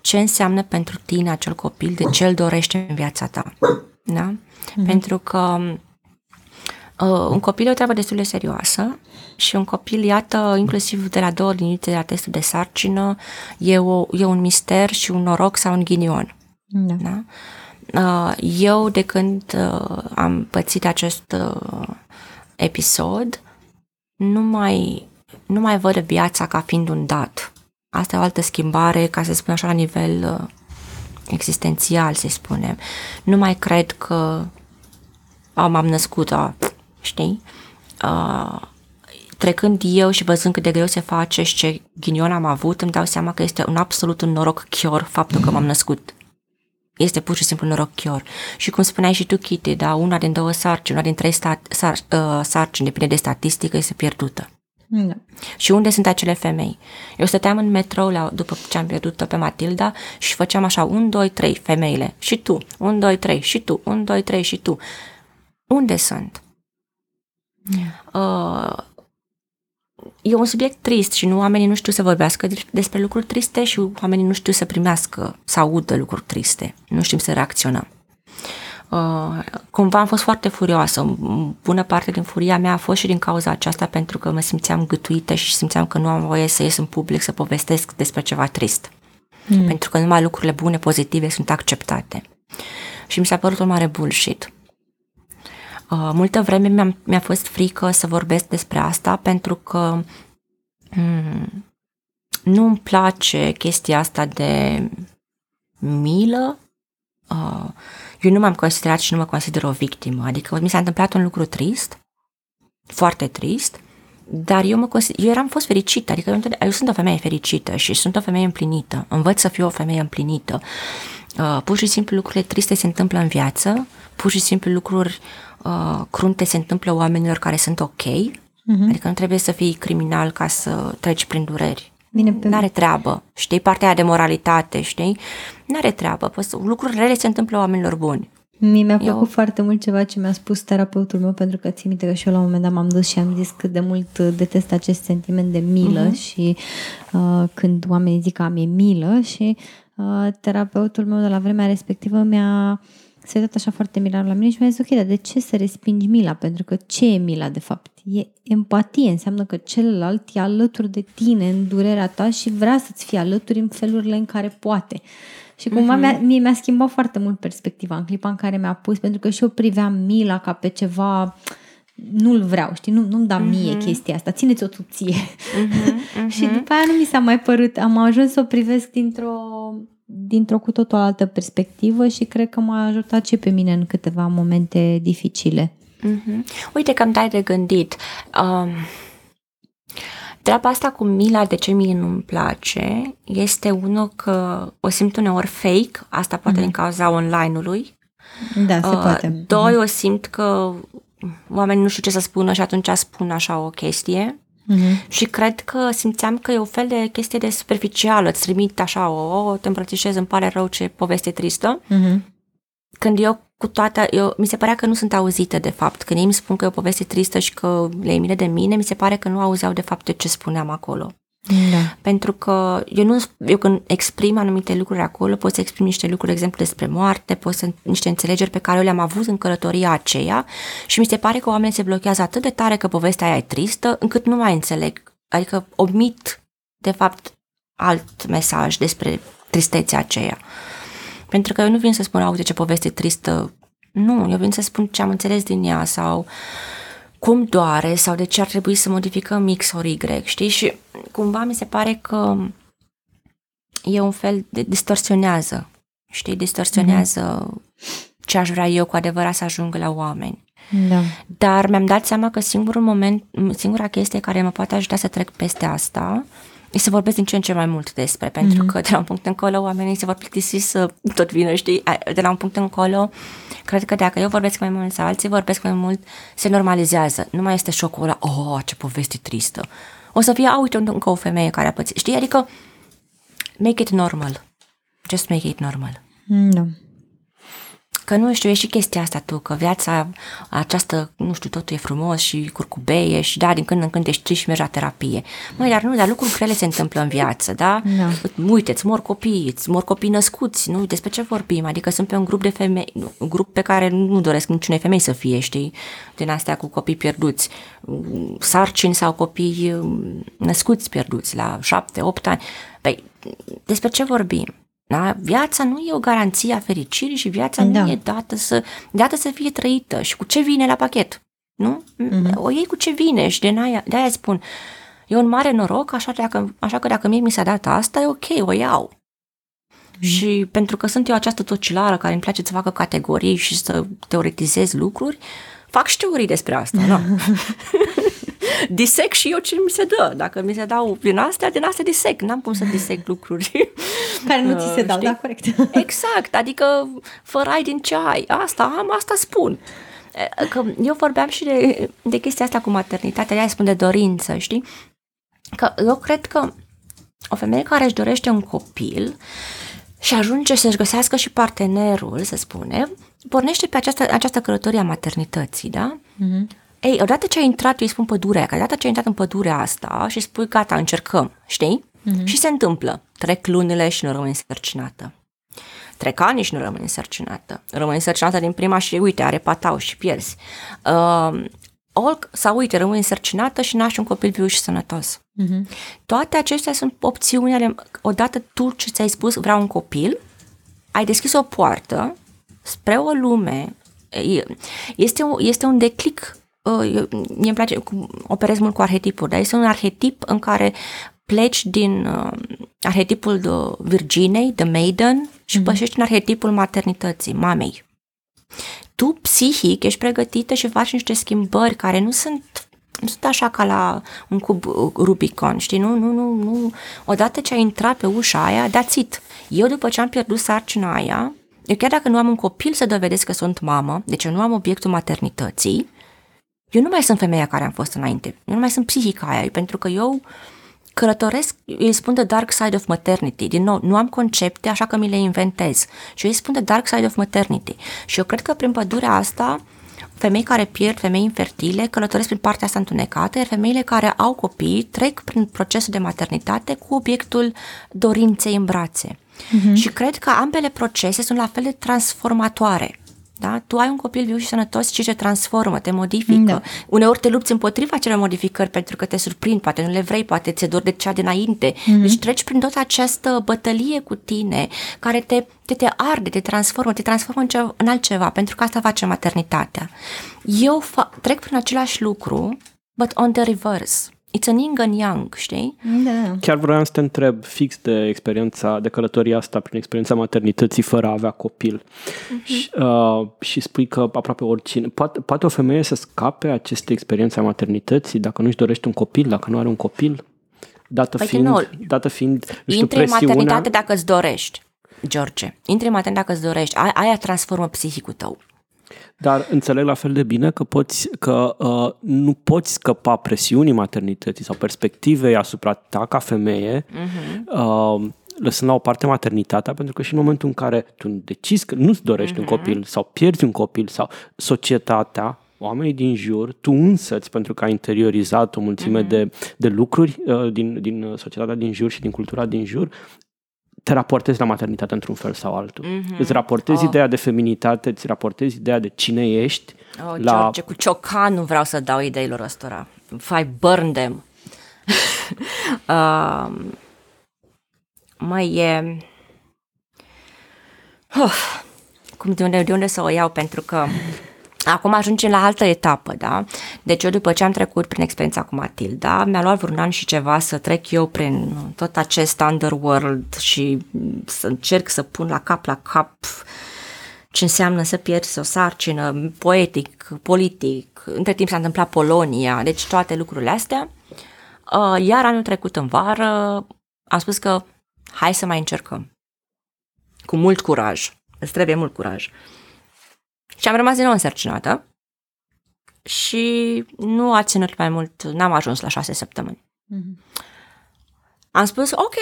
ce înseamnă pentru tine acel copil, de ce îl dorește în viața ta. Da? Mm-hmm. Pentru că Uh, un copil e o treabă destul de serioasă și un copil, iată, inclusiv de la două liniuțe de la testul de sarcină, e, o, e un mister și un noroc sau un ghinion. Da. Da? Uh, eu, de când uh, am pățit acest uh, episod, nu mai, nu mai văd viața ca fiind un dat. Asta e o altă schimbare, ca să spun așa, la nivel uh, existențial, să spunem. Nu mai cred că am, am născut, a, știi? Uh, trecând eu și văzând cât de greu se face și ce ghinion am avut, îmi dau seama că este un absolut un noroc chior faptul că m-am născut. Este pur și simplu noroc chior. Și cum spuneai și tu, Kitty, da, una din două sarcini, una din trei stat, sar, uh, sarcini, depinde de statistică, este pierdută. Da. Și unde sunt acele femei? Eu stăteam în metrou la, după ce am pierdut-o pe Matilda și făceam așa, un, doi, trei, femeile. Și tu, un, doi, trei, și tu, un, doi, trei, și tu unde sunt? Uh, e un subiect trist și nu oamenii nu știu să vorbească despre lucruri triste și oamenii nu știu să primească, să audă lucruri triste. Nu știm să reacționăm. Uh, cumva am fost foarte furioasă. Bună parte din furia mea a fost și din cauza aceasta pentru că mă simțeam gâtuită și simțeam că nu am voie să ies în public să povestesc despre ceva trist. Mm. Pentru că numai lucrurile bune, pozitive sunt acceptate. Și mi s-a părut un mare bullshit. Uh, multă vreme mi-a, mi-a fost frică să vorbesc despre asta pentru că mm, nu îmi place chestia asta de milă. Uh, eu nu m-am considerat și nu mă consider o victimă. Adică mi s-a întâmplat un lucru trist, foarte trist, dar eu, mă consider, eu eram fost fericită, adică eu, eu sunt o femeie fericită și sunt o femeie împlinită. Învăț să fiu o femeie împlinită. Uh, pur și simplu lucrurile triste se întâmplă în viață, pur și simplu lucruri uh, crunte se întâmplă oamenilor care sunt ok, uh-huh. adică nu trebuie să fii criminal ca să treci prin dureri. Bine, pe... N-are treabă, știi, partea aia de moralitate, știi? N-are treabă, păi, lucruri rele se întâmplă oamenilor buni. Mie mi-a plăcut eu... foarte mult ceva ce mi-a spus terapeutul meu, pentru că țin minte că și eu la un moment dat m-am dus și am zis cât de mult detest acest sentiment de milă uh-huh. și uh, când oamenii zic că am e milă și uh, terapeutul meu de la vremea respectivă mi-a se uitat așa foarte mirar la mine și mi-a zis, ok, dar de ce să respingi mila? Pentru că ce e mila de fapt? E empatie, înseamnă că celălalt e alături de tine în durerea ta și vrea să-ți fie alături în felurile în care poate. Și cumva uh-huh. mi-a, mie mi-a schimbat foarte mult perspectiva în clipa în care mi-a pus, pentru că și eu priveam mila ca pe ceva nu-l vreau, știi, nu, nu-mi da mie uh-huh. chestia asta, țineți-o tu ție. Uh-huh. Uh-huh. și după aia nu mi s-a mai părut, am ajuns să o privesc dintr-o dintr-o cu totul altă perspectivă și cred că m-a ajutat și pe mine în câteva momente dificile. Mm-hmm. Uite că îmi dai de gândit. Um, treaba asta cu mila, de ce mie nu-mi place, este unul că o simt uneori fake, asta poate mm-hmm. din cauza online-ului. Da, se uh, poate. Doi, mm-hmm. o simt că oamenii nu știu ce să spună și atunci spun așa o chestie. Uh-huh. Și cred că simțeam că e o fel de chestie de superficială, îți trimit așa, o, o te îmbrățișez, îmi pare rău, ce poveste tristă. Uh-huh. Când eu cu toate, eu, mi se părea că nu sunt auzită de fapt. Când ei îmi spun că e o poveste tristă și că le e de mine, mi se pare că nu auzeau de fapt de ce spuneam acolo. Da. Pentru că eu, nu, eu când exprim anumite lucruri acolo, pot să exprim niște lucruri, de exemplu, despre moarte, pot să niște înțelegeri pe care eu le-am avut în călătoria aceea și mi se pare că oamenii se blochează atât de tare că povestea aia e tristă, încât nu mai înțeleg. Adică omit, de fapt, alt mesaj despre tristețea aceea. Pentru că eu nu vin să spun, uite ce poveste tristă, nu, eu vin să spun ce am înțeles din ea sau uh, cum doare sau de ce ar trebui să modificăm X ori Y, știi? Și cumva mi se pare că e un fel de distorsionează, știi? Distorsionează mm-hmm. ce aș vrea eu cu adevărat să ajungă la oameni. Da. Dar mi-am dat seama că singurul moment, singura chestie care mă poate ajuta să trec peste asta e să vorbesc din ce în ce mai mult despre, pentru mm-hmm. că de la un punct încolo oamenii se vor plictisi să tot vină, știi? De la un punct încolo, cred că dacă eu vorbesc mai mult sau alții vorbesc mai mult, se normalizează. Nu mai este șocul ăla, oh, ce poveste tristă. O să fie, a, uite, încă o femeie care a pățit. Știi? Adică, make it normal. Just make it normal. Da. Că nu știu, e și chestia asta tu, că viața aceasta, nu știu, totul e frumos și curcubeie și da, din când în când ești și mergi la terapie. Măi, dar nu, dar lucruri grele se întâmplă în viață, da? da. Uite, îți mor copii, îți mor copii născuți, nu? Despre ce vorbim? Adică sunt pe un grup de femei, un grup pe care nu doresc niciunei femei să fie, știi? Din astea cu copii pierduți, sarcini sau copii um, născuți pierduți la șapte, opt ani. Păi, despre ce vorbim? Da? Viața nu e o garanție a fericirii și viața da. nu e dată să, dată să fie trăită. Și cu ce vine la pachet? Nu? Mm-hmm. O iei cu ce vine și de aia, de aia spun, e un mare noroc, așa, dacă, așa că dacă mie mi s-a dat asta, e ok, o iau. Mm-hmm. Și pentru că sunt eu această tocilară care îmi place să facă categorii și să teoretizez lucruri, fac și teorii despre asta. Nu? disec și eu ce mi se dă. Dacă mi se dau din astea, din astea disec. N-am cum să disec lucruri. Care nu ți se dau, da, corect. Exact, adică fără ai din ce ai. Asta am, asta spun. Că eu vorbeam și de, de chestia asta cu maternitatea, ea spun de dorință, știi? Că eu cred că o femeie care își dorește un copil și ajunge să-și găsească și partenerul, să spune, pornește pe această, această călătorie a maternității, da? Mm-hmm. Ei, odată ce ai intrat, eu îi spun pădurea, că odată ce ai intrat în pădurea asta și spui, gata, încercăm, știi? Mm-hmm. Și se întâmplă. Trec lunile și nu rămâi însărcinată. Trec ani și nu rămâi însărcinată. Rămâi însărcinată din prima și, uite, are patau și pierzi. Uh, Ol, sau uite, rămâi însărcinată și naști un copil viu și sănătos. Uh-huh. Toate acestea sunt opțiuni ale, odată tu ce ți-ai spus vreau un copil, ai deschis o poartă spre o lume, este, un, este un declic, uh, mie îmi place, operez mult cu arhetipuri, dar este un arhetip în care pleci din uh, arhetipul de Virginei, de Maiden, și mm-hmm. pășești în arhetipul maternității, mamei tu psihic ești pregătită și faci niște schimbări care nu sunt nu sunt așa ca la un cub Rubicon, știi? Nu, nu, nu, nu. Odată ce ai intrat pe ușa aia, that's it. Eu după ce am pierdut sarcina aia, eu chiar dacă nu am un copil să dovedesc că sunt mamă, deci eu nu am obiectul maternității, eu nu mai sunt femeia care am fost înainte. Eu nu mai sunt psihica aia, pentru că eu călătoresc, eu îi spun de dark side of maternity. Din nou, nu am concepte, așa că mi le inventez. Și eu îi spun de dark side of maternity. Și eu cred că prin pădurea asta, femei care pierd, femei infertile, călătoresc prin partea asta întunecată, iar femeile care au copii trec prin procesul de maternitate cu obiectul dorinței în brațe. Uh-huh. Și cred că ambele procese sunt la fel de transformatoare. Da? Tu ai un copil viu și sănătos și se transformă, te modifică. Da. Uneori te lupți împotriva acelor modificări pentru că te surprind, poate nu le vrei, poate ți-e dor de cea dinainte. Mm-hmm. Deci treci prin toată această bătălie cu tine care te, te, te arde, te transformă, te transformă în, ce, în altceva, pentru că asta face maternitatea. Eu fa- trec prin același lucru, but on the reverse. It's an yin and yang, știi? Da. Chiar vreau să te întreb fix de experiența, de călătoria asta prin experiența maternității fără a avea copil. Uh-huh. Și, uh, și spui că aproape oricine, poate, poate o femeie să scape aceste experiențe a maternității dacă nu-și dorește un copil, dacă nu are un copil? Dată păi fiind, nu. dată fiind nu știu, Intri presiunea... în maternitate dacă îți dorești, George. Intri în maternitate dacă îți dorești. Aia transformă psihicul tău. Dar înțeleg la fel de bine că, poți, că uh, nu poți scăpa presiunii maternității sau perspectivei asupra ta ca femeie, uh-huh. uh, lăsând la o parte maternitatea, pentru că și în momentul în care tu decizi că nu-ți dorești uh-huh. un mhm. copil sau pierzi un copil sau societatea, oamenii din jur, tu însăți, pentru că ai interiorizat o mulțime uh-huh. de, de lucruri uh, din, din societatea din jur și din cultura din jur, te raportezi la maternitate într-un fel sau altul. Mm-hmm. Îți raportezi oh. ideea de feminitate, îți raportezi ideea de cine ești. Oh, la... George, cu ciocan nu vreau să dau ideilor ăstora. Fai burn them. uh, mai e... Uh, cum de unde, de unde să o iau? Pentru că Acum ajungem la altă etapă, da? Deci eu după ce am trecut prin experiența cu Matilda, mi-a luat vreun an și ceva să trec eu prin tot acest underworld și să încerc să pun la cap la cap ce înseamnă să pierzi o sarcină, poetic, politic, între timp s-a întâmplat Polonia, deci toate lucrurile astea. Uh, iar anul trecut în vară am spus că hai să mai încercăm. Cu mult curaj. Îți trebuie mult curaj. Și am rămas din nou însărcinată și nu a ținut mai mult, n-am ajuns la șase săptămâni. Mm-hmm. Am spus, ok,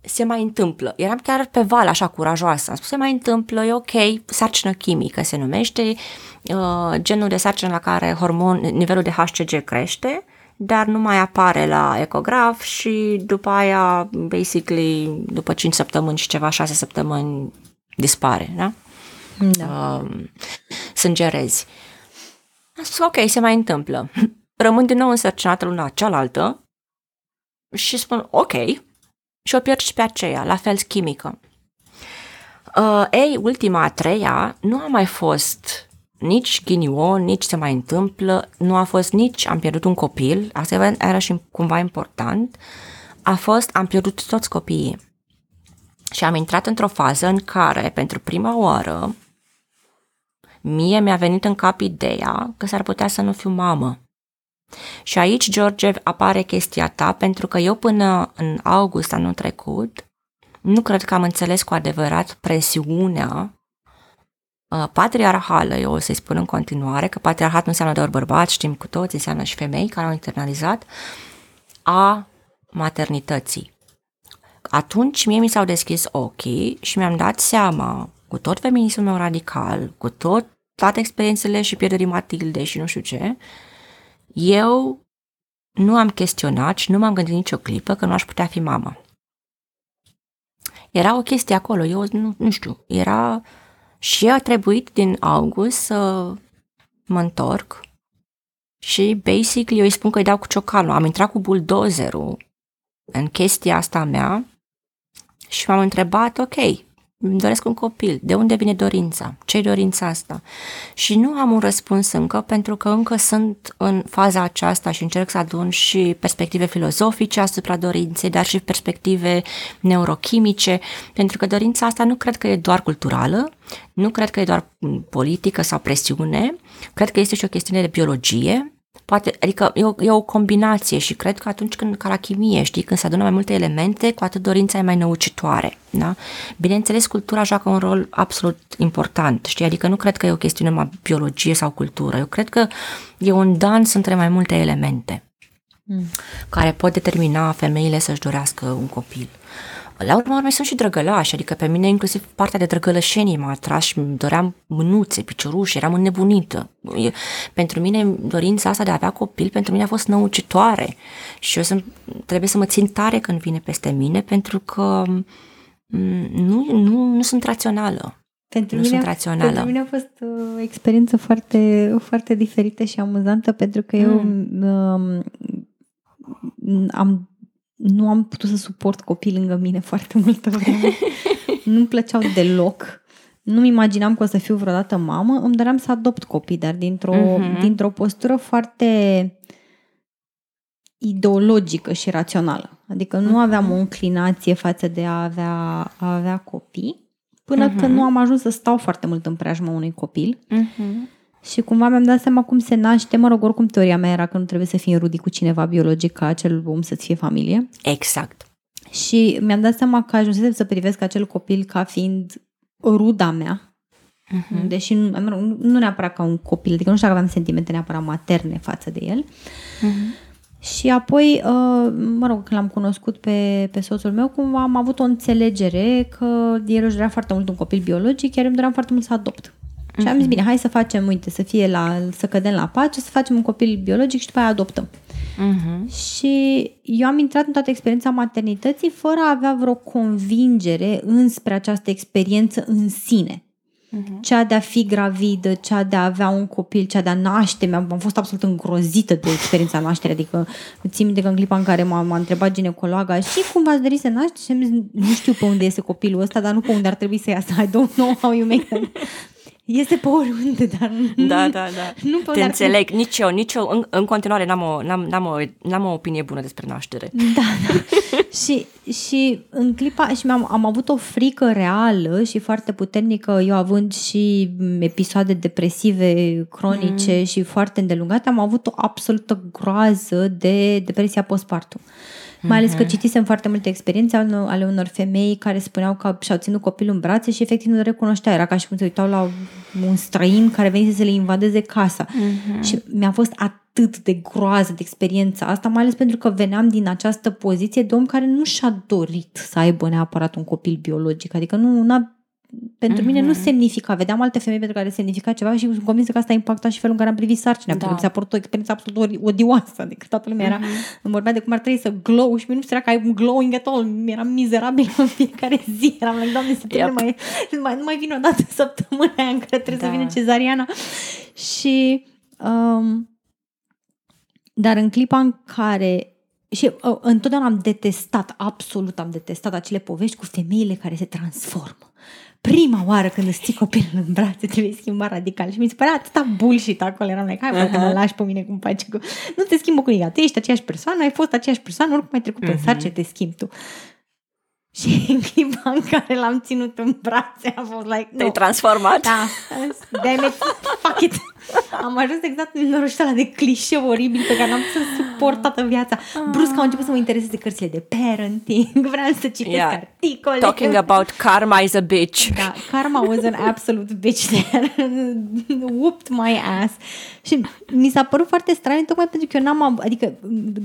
se mai întâmplă. Eram chiar pe val, așa, curajoasă. Am spus, se mai întâmplă, e ok, sarcină chimică se numește, uh, genul de sarcină la care hormon, nivelul de HCG crește, dar nu mai apare la ecograf și după aia, basically, după 5 săptămâni și ceva, 6 săptămâni, dispare, da? Da. uh, sângerezi. Am spus, ok, se mai întâmplă. Rămân din nou însărcinată luna cealaltă și spun, ok, și o pierd și pe aceea, la fel chimică. Uh, ei, ultima a treia nu a mai fost nici ghinion, nici se mai întâmplă, nu a fost nici am pierdut un copil, asta era și cumva important, a fost am pierdut toți copiii. Și am intrat într-o fază în care, pentru prima oară, mie mi-a venit în cap ideea că s-ar putea să nu fiu mamă. Și aici, George, apare chestia ta, pentru că eu până în august anul trecut nu cred că am înțeles cu adevărat presiunea uh, patriarhală, eu o să-i spun în continuare, că patriarhat nu înseamnă doar bărbați, știm cu toți, înseamnă și femei care au internalizat, a maternității. atunci mie mi s-au deschis ochii și mi-am dat seama, cu tot feminismul meu radical, cu tot toate experiențele și pierderii Matilde și nu știu ce, eu nu am chestionat și nu m-am gândit nicio clipă că nu aș putea fi mamă. Era o chestie acolo, eu nu, nu știu, era și a trebuit din august să mă întorc și basically eu îi spun că îi dau cu ciocanul. Am intrat cu buldozerul în chestia asta mea și m-am întrebat, ok, îmi doresc un copil. De unde vine dorința? Ce-i dorința asta? Și nu am un răspuns încă, pentru că încă sunt în faza aceasta și încerc să adun și perspective filozofice asupra dorinței, dar și perspective neurochimice, pentru că dorința asta nu cred că e doar culturală, nu cred că e doar politică sau presiune, cred că este și o chestiune de biologie, Poate, adică e o, e o combinație și cred că atunci când, ca la chimie, știi, când se adună mai multe elemente, cu atât dorința e mai năucitoare, da? Bineînțeles, cultura joacă un rol absolut important, știi, adică nu cred că e o chestiune mai biologie sau cultură, eu cred că e un dans între mai multe elemente mm. care pot determina femeile să-și dorească un copil. La urmă urmei sunt și drăgălași, adică pe mine inclusiv partea de drăgălășenie m-a atras și îmi doream mânuțe, picioruși, eram înnebunită. Pentru mine dorința asta de a avea copil, pentru mine a fost năucitoare și eu sunt, trebuie să mă țin tare când vine peste mine pentru că mm, nu, nu, nu sunt rațională. Pentru nu mine, sunt rațională. Pentru mine a fost o experiență foarte, foarte diferită și amuzantă pentru că mm. eu um, am nu am putut să suport copii lângă mine foarte multă vreme. Nu-mi plăceau deloc. Nu-mi imaginam că o să fiu vreodată mamă. Îmi doream să adopt copii, dar dintr-o, uh-huh. dintr-o postură foarte ideologică și rațională. Adică nu aveam o înclinație față de a avea, a avea copii, până uh-huh. când nu am ajuns să stau foarte mult în preajma unui copil. Uh-huh. Și cumva mi-am dat seama cum se naște, mă rog, oricum teoria mea era că nu trebuie să fii rudi cu cineva biologic ca acel om să-ți fie familie. Exact. Și mi-am dat seama că ajunsesem să privesc acel copil ca fiind ruda mea, uh-huh. deși nu, nu neapărat ca un copil, adică nu știu dacă aveam sentimente neapărat materne față de el. Uh-huh. Și apoi, uh, mă rog, când l-am cunoscut pe, pe soțul meu, cumva am avut o înțelegere că el își dorea foarte mult un copil biologic, iar eu îmi doream foarte mult să adopt. Și am zis, bine, hai să facem, uite, să fie la, să cădem la pace, să facem un copil biologic și după aia adoptăm. Uh-huh. Și eu am intrat în toată experiența maternității fără a avea vreo convingere înspre această experiență în sine. Uh-huh. Cea de a fi gravidă, cea de a avea un copil, cea de a naște, am, am fost absolut îngrozită de experiența nașterii, adică țin minte că în clipa în care m-a, m-a întrebat ginecologa și cum v-ați dori să naște și am zis, nu știu pe unde este copilul ăsta, dar nu pe unde ar trebui să iasă, I don't know how you make them. Este pe oriunde, dar nu, da, da, da. nu pe Te înțeleg, nici eu, nici eu în, în continuare n-am o, n-am, n-am, o, n-am o opinie bună despre naștere. Da, da. și, și în clipa, și am, am avut o frică reală și foarte puternică, eu având și episoade depresive cronice mm. și foarte îndelungate, am avut o absolută groază de depresia postpartum. Mai ales că mhm. citisem foarte multe experiențe ale unor femei care spuneau că și-au ținut copilul în brațe și efectiv nu recunoștea. Era ca și cum se uitau la un străin care venise să le invadeze casa. Uh-huh. Și mi-a fost atât de groază de experiența asta, mai ales pentru că veneam din această poziție de om care nu și-a dorit să aibă neapărat un copil biologic. Adică nu a pentru uh-huh. mine nu mhm. semnifica. Vedeam alte femei pentru care semnifica ceva și sunt convinsă că asta a impactat și felul în care am privit sarcina. Da. Pentru că mi s-a părut o experiență absolut odioasă. Adică toată lumea era, uh-huh. îmi vorbea de cum ar trebui să glow și mie nu știa că ai un glowing at all. Eram mizerabil în fiecare zi. Eram like, doamne, să yep. mai, mai, nu mai vine o dată săptămâna aia în care trebuie da. să vină cezariana. Și um, dar în clipa în care și uh, întotdeauna am detestat, absolut am detestat acele povești cu femeile care se transformă prima oară când îți ții copilul în brațe trebuie schimbat radical și mi se părea atâta bullshit acolo, eram like, hai uh-huh. mă lași pe mine cum faci cu... Nu te schimbă cu nimic, tu ești aceeași persoană, ai fost aceeași persoană, oricum ai trecut uh-huh. în sarce, te schimbi tu. Și în clipa în care l-am ținut în brațe a fost like, Te-ai transformat? Da. Damn it, fuck it. Am ajuns exact în noroșul ăla de clișeu oribil pe care n-am să sport toată viața. Brusc au început să mă intereseze cărțile de parenting, vreau să citesc yeah. articole. Talking about karma is a bitch. Da, karma was an absolute bitch there. Whooped my ass. Și mi s-a părut foarte straniu, tocmai pentru că eu n-am, adică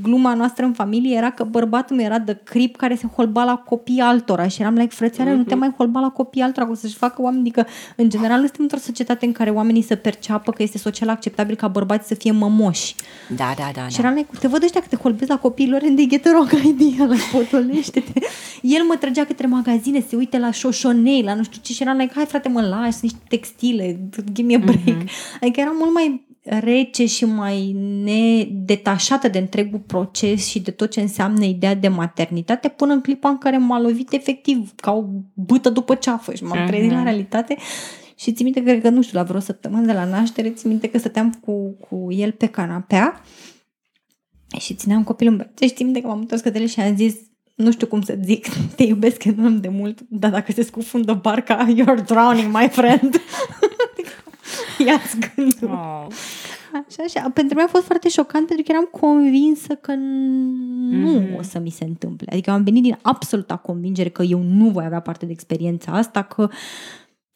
gluma noastră în familie era că bărbatul meu era de crip care se holba la copii altora și eram like, frățioare, mm-hmm. nu te mhm. mai holba la copii altora, o să-și facă oameni, adică în general suntem într-o societate în care oamenii să perceapă că este social acceptabil ca bărbați să fie mămoși. Da, da, da. Și eram like, te văd ăștia că te holbezi la copiilor and they get a wrong idea, la potolește-te. El mă trăgea către magazine, se uite la șoșonei, la nu știu ce și eram like, hai frate mă lași, niște textile, give me a break. Mm-hmm. Adică era mult mai rece și mai nedetașată de întregul proces și de tot ce înseamnă ideea de maternitate până în clipa în care m-a lovit efectiv ca o bâtă după ceafă și m-am uh-huh. trezit la realitate și ți minte, cred că, nu știu, la vreo săptămână de la naștere, ți minte că stăteam cu, cu el pe canapea și țineam copilul în brațe și ți minte că m-am întors către el și am zis nu știu cum să zic, te iubesc enorm de mult, dar dacă se scufundă barca, you're drowning, my friend. Ia-ți gândul. Oh. Așa, așa. Pentru mine a fost foarte șocant pentru că eram convinsă că nu mm. o să mi se întâmple. Adică am venit din absoluta convingere că eu nu voi avea parte de experiența asta, că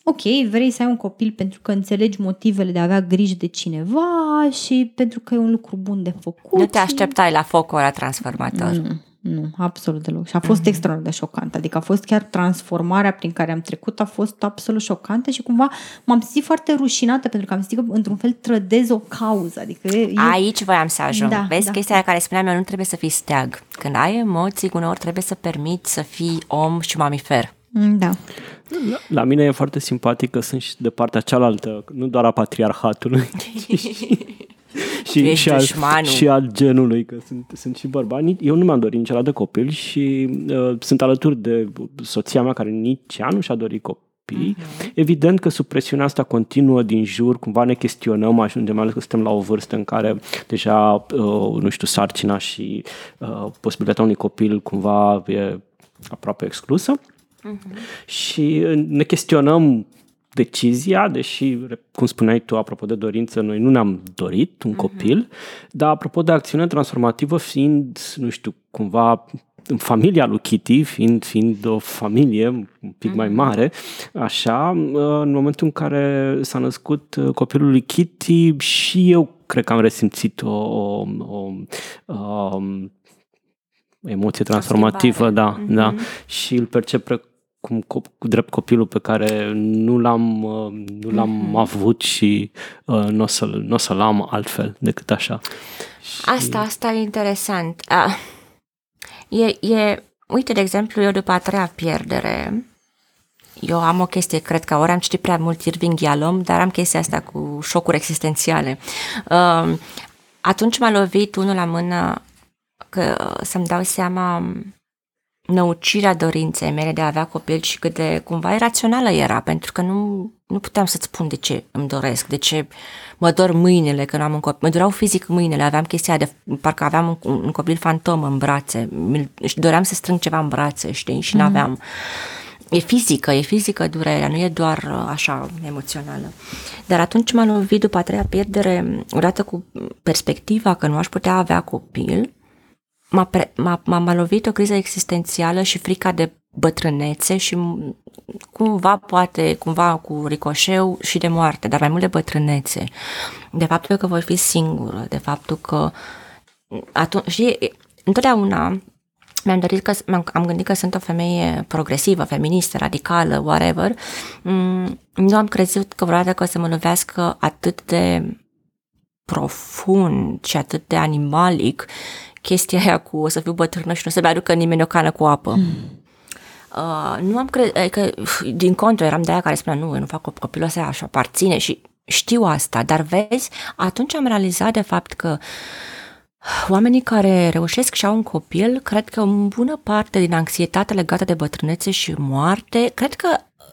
ok, vrei să ai un copil pentru că înțelegi motivele de a avea grijă de cineva și pentru că e un lucru bun de făcut. Nu te așteptai la focul ăla transformator. Mm. Nu, absolut deloc. Și a fost mm-hmm. extraordinar de șocant. Adică a fost chiar transformarea prin care am trecut, a fost absolut șocantă și cumva m-am simțit foarte rușinată pentru că am simțit că într-un fel trădez o cauză. Adică eu... Aici voiam să ajung. Da, Vezi, da. chestia aia care spuneam eu, nu trebuie să fii steag. Când ai emoții, uneori trebuie să permiți să fii om și mamifer. Mm, da. La, la mine e foarte simpatic că sunt și de partea cealaltă, nu doar a patriarhatului, și, și, al, și al genului, că sunt, sunt și bărbați. Eu nu mi-am dorit niciodată copil și uh, sunt alături de soția mea care nici ea nu și-a dorit copil. Uh-huh. Evident că sub presiunea asta continuă din jur, cumva ne chestionăm, ajungem, mai ales că suntem la o vârstă în care deja, uh, nu știu, sarcina și uh, posibilitatea unui copil cumva e aproape exclusă. Uh-huh. Și ne chestionăm decizia, deși, cum spuneai tu, apropo de dorință, noi nu ne-am dorit un uh-huh. copil, dar apropo de acțiune transformativă, fiind, nu știu, cumva în familia lui Kitty, fiind, fiind o familie un pic mai mhm. mare, așa, în momentul în care s-a născut copilul lui Kitty, și eu cred că am resimțit o, o, o, o emoție transformativă, da, mm-hmm. da, și îl percep cum cu drept copilul pe care nu l-am, uh, nu l-am mm-hmm. avut și uh, nu o să-l, n-o să-l am altfel decât așa. Și... Asta, asta e interesant. Ah, e, e, uite, de exemplu, eu după a treia pierdere, eu am o chestie, cred că ori am citit prea mult Irving Yalom, dar am chestia asta cu șocuri existențiale. Uh, atunci m-a lovit unul la mână că să-mi dau seama năucirea dorinței mele de a avea copil și cât de cumva irațională era, pentru că nu, nu puteam să-ți spun de ce îmi doresc, de ce mă dor mâinile când am un copil. Mă dureau fizic mâinile, aveam chestia de, parcă aveam un, un copil fantom în brațe și doream să strâng ceva în brațe, știi, și mm-hmm. n-aveam. E fizică, e fizică durerea, nu e doar uh, așa emoțională. Dar atunci m-am lovit după a treia pierdere, odată cu perspectiva că nu aș putea avea copil, m-a, pre, m-a, m-a lovit o criză existențială și frica de bătrânețe și cumva poate, cumva cu ricoșeu și de moarte, dar mai mult de bătrânețe. De faptul că voi fi singură, de faptul că atunci, și întotdeauna mi-am dorit că, am gândit că sunt o femeie progresivă, feministă, radicală, whatever. Mm, nu am crezut că vreodată că o să mă lovească atât de profund și atât de animalic chestia aia cu o să fiu bătrână și nu o să-mi aducă nimeni o cană cu apă. Mm. Uh, nu am crezut, adică din contră eram de aia care spunea nu, eu nu fac copilul ăsta așa aparține și știu asta, dar vezi, atunci am realizat de fapt că Oamenii care reușesc și au un copil, cred că în bună parte din anxietatea legată de bătrânețe și moarte, cred că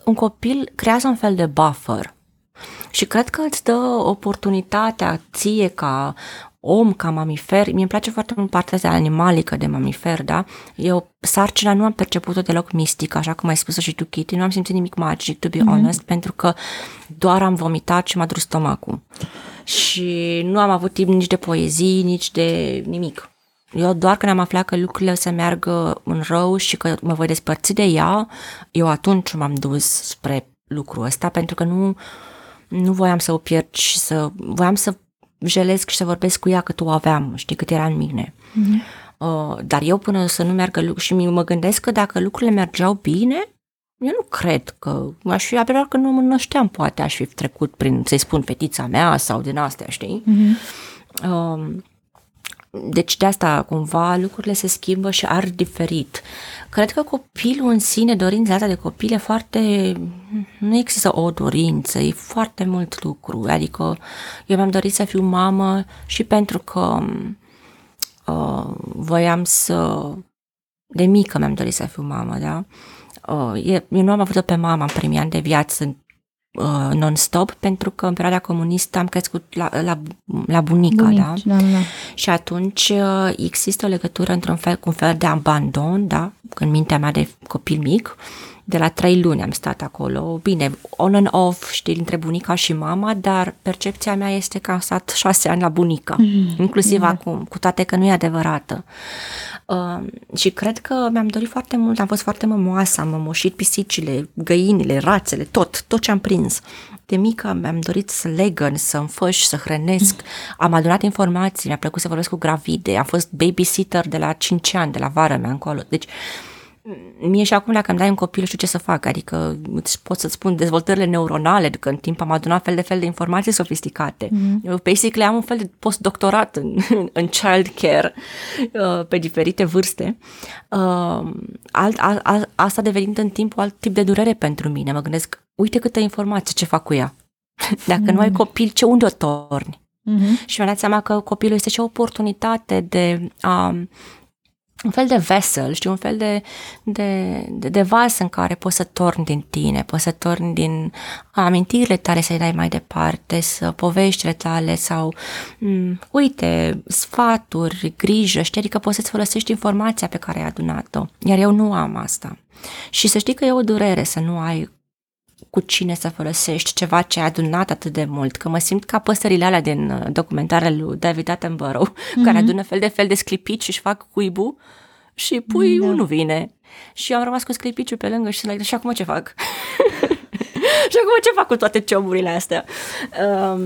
un copil creează un fel de buffer. Și cred că îți dă oportunitatea ție ca om, ca mamifer, mi-e place foarte mult partea de animalică de mamifer, da? Eu sarcina nu am perceput-o deloc mistică, așa cum ai spus și tu, Kitty, nu am simțit nimic magic, to be mm-hmm. honest, pentru că doar am vomitat și m-a dus stomacul. Și nu am avut timp nici de poezii, nici de nimic. Eu doar când am aflat că lucrurile o să meargă în rău și că mă voi despărți de ea, eu atunci m-am dus spre lucrul ăsta, pentru că nu, nu voiam să o pierd și să... voiam să jelesc și să vorbesc cu ea cât o aveam, știi, cât era în mine. Mm-hmm. Uh, dar eu până să nu meargă lucruri și mă gândesc că dacă lucrurile mergeau bine, eu nu cred că aș fi, abia că nu mă nășteam, poate aș fi trecut prin, să-i spun, fetița mea sau din astea, știi? Mm-hmm. Uh, deci de asta cumva lucrurile se schimbă și ar diferit. Cred că copilul în sine, dorința asta de copil e foarte... Nu există o dorință, e foarte mult lucru. Adică eu mi-am dorit să fiu mamă și pentru că uh, voiam să... De mică mi-am dorit să fiu mamă, da? Uh, eu nu am avut pe mama în primii ani de viață uh, non-stop pentru că în perioada comunistă am crescut la, la, la bunica, Bunici, da? da, da? Și atunci uh, există o legătură într-un fel cu un fel de abandon, da? În mintea mea de copil mic, de la trei luni am stat acolo. Bine, on and off, știi, între bunica și mama, dar percepția mea este că am stat șase ani la bunica, mm, inclusiv da. acum, cu toate că nu e adevărată. Uh, și cred că mi-am dorit foarte mult, am fost foarte mămoasă, am mămoșit pisicile, găinile, rațele, tot, tot ce am prins. De mică mi-am dorit să legăn, să înfăș, să hrănesc. Am adunat informații, mi-a plăcut să vorbesc cu gravide, am fost babysitter de la 5 ani, de la vară mea încolo. Deci mie și acum dacă îmi dai un copil știu ce să fac, adică pot să-ți spun dezvoltările neuronale, că în timp am adunat fel de fel de informații sofisticate. Mm-hmm. Eu basically am un fel de postdoctorat în, în child care uh, pe diferite vârste. Uh, alt, a, a, asta devenind în timp un alt tip de durere pentru mine. Mă gândesc, uite câtă informație, ce fac cu ea. Dacă mm-hmm. nu ai copil, ce unde o torni? Mm-hmm. Și mi-am dat seama că copilul este și o oportunitate de a un fel de vessel, știi, un fel de, de, de, de vas în care poți să torni din tine, poți să torni din amintirile tale să-i dai mai departe, să poveștile tale sau, m- mm, uite, sfaturi, grijă, știi, adică poți să-ți folosești informația pe care ai adunat-o. Iar eu nu am asta. Și să știi că e o durere să nu ai cu cine să folosești ceva ce ai adunat atât de mult, că mă simt ca păsările alea din uh, documentarele lui David Attenborough, mm-hmm. care adună fel de fel de sclipici și își fac cuibu și puiul da. nu vine. Și eu am rămas cu sclipiciul pe lângă și like, și acum ce fac? și acum ce fac cu toate cioburile astea? Um,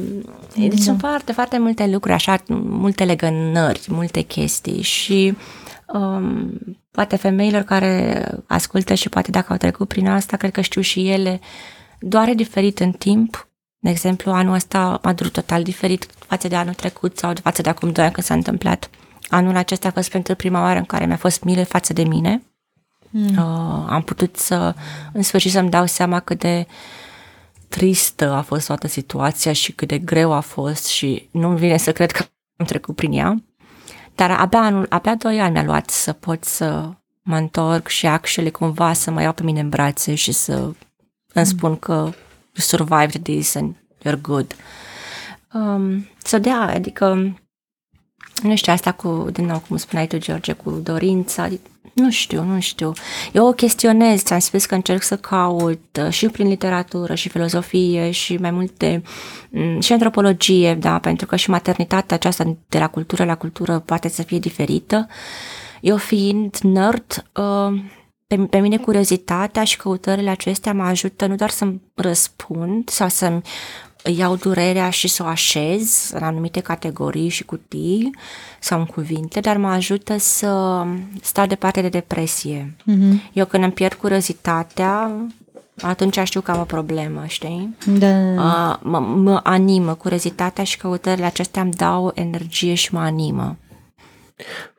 deci da. sunt foarte, foarte multe lucruri, așa, multe legănări, multe chestii și um, poate femeilor care ascultă și poate dacă au trecut prin asta, cred că știu și ele, doare diferit în timp. De exemplu, anul ăsta m-a durut total diferit față de anul trecut sau față de acum doi ani când s-a întâmplat. Anul acesta a fost pentru prima oară în care mi-a fost milă față de mine. Mm. Uh, am putut să, în sfârșit, să-mi dau seama cât de tristă a fost toată situația și cât de greu a fost și nu-mi vine să cred că am trecut prin ea. Dar abia, anul, abia doi ani mi-a luat să pot să mă întorc și actually cumva să mă iau pe mine în brațe și să mm. îmi spun că you survived this and you're good. Um, so, da, adică nu știu, asta cu, din nou, cum spuneai tu, George, cu dorința, nu știu, nu știu. Eu o chestionez, ți-am spus că încerc să caut uh, și prin literatură și filozofie și mai multe mm, și antropologie, da, pentru că și maternitatea aceasta de la cultură la cultură poate să fie diferită. Eu fiind nerd, uh, pe, pe mine curiozitatea și căutările acestea mă ajută nu doar să-mi răspund sau să-mi iau durerea și să o așez în anumite categorii și cutii sau în cuvinte, dar mă ajută să stau departe de depresie. Mm-hmm. Eu când îmi pierd curiozitatea, atunci știu că am o problemă, știi? Da. Uh, mă, mă animă, curiozitatea și căutările acestea îmi dau energie și mă animă.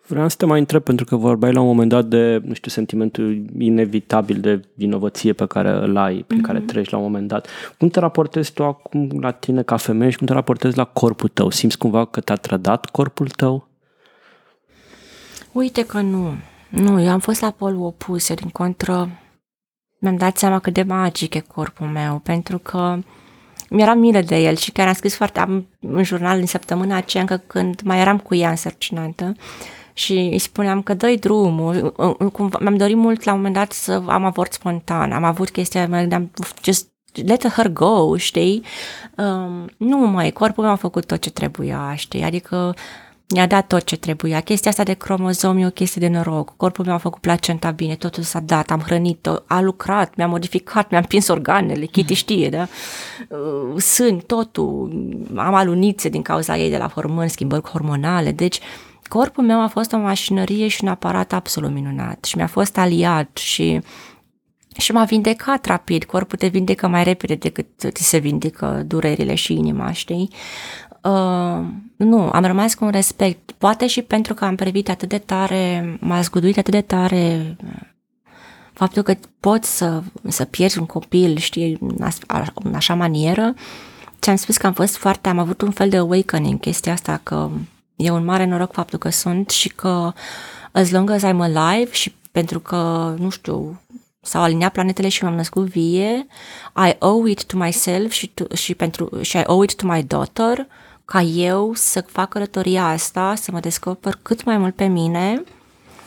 Vreau să te mai întreb, pentru că vorbeai la un moment dat de, nu știu, sentimentul inevitabil de vinovăție pe care îl ai, prin mm-hmm. care treci la un moment dat. Cum te raportezi tu acum la tine ca femeie și cum te raportezi la corpul tău? Simți cumva că te-a trădat corpul tău? Uite că nu. Nu, eu am fost la polul opus, din contră mi-am dat seama cât de magic e corpul meu, pentru că mi-era milă de el și chiar am scris foarte am în jurnal din săptămâna aceea încă când mai eram cu ea însărcinată și îi spuneam că dă drumul. mi-am dorit mult la un moment dat să am avort spontan. Am avut chestia, mă gândeam, just let her go, știi? Um, nu mai, corpul meu a făcut tot ce trebuia, știi? Adică i-a dat tot ce trebuia. Chestia asta de cromozom e o chestie de noroc. Corpul meu a făcut placenta bine, totul s-a dat, am hrănit-o, a lucrat, mi-a modificat, mi-am pins organele, Kitty știe, da? Uh, Sân, totul, am alunițe din cauza ei de la hormoni, schimbări hormonale, deci corpul meu a fost o mașinărie și un aparat absolut minunat și mi-a fost aliat și și m-a vindecat rapid, corpul te vindecă mai repede decât ți se vindecă durerile și inima, știi? Uh, nu, am rămas cu un respect, poate și pentru că am privit atât de tare, m-a zguduit atât de tare faptul că poți să, să pierzi un copil, știi, în așa manieră, ți-am spus că am fost foarte, am avut un fel de awakening, chestia asta, că e un mare noroc faptul că sunt și că as long as I'm alive și pentru că, nu știu, s-au aliniat planetele și m-am născut vie, I owe it to myself și, to, și, pentru, și I owe it to my daughter ca eu să fac călătoria asta, să mă descoper cât mai mult pe mine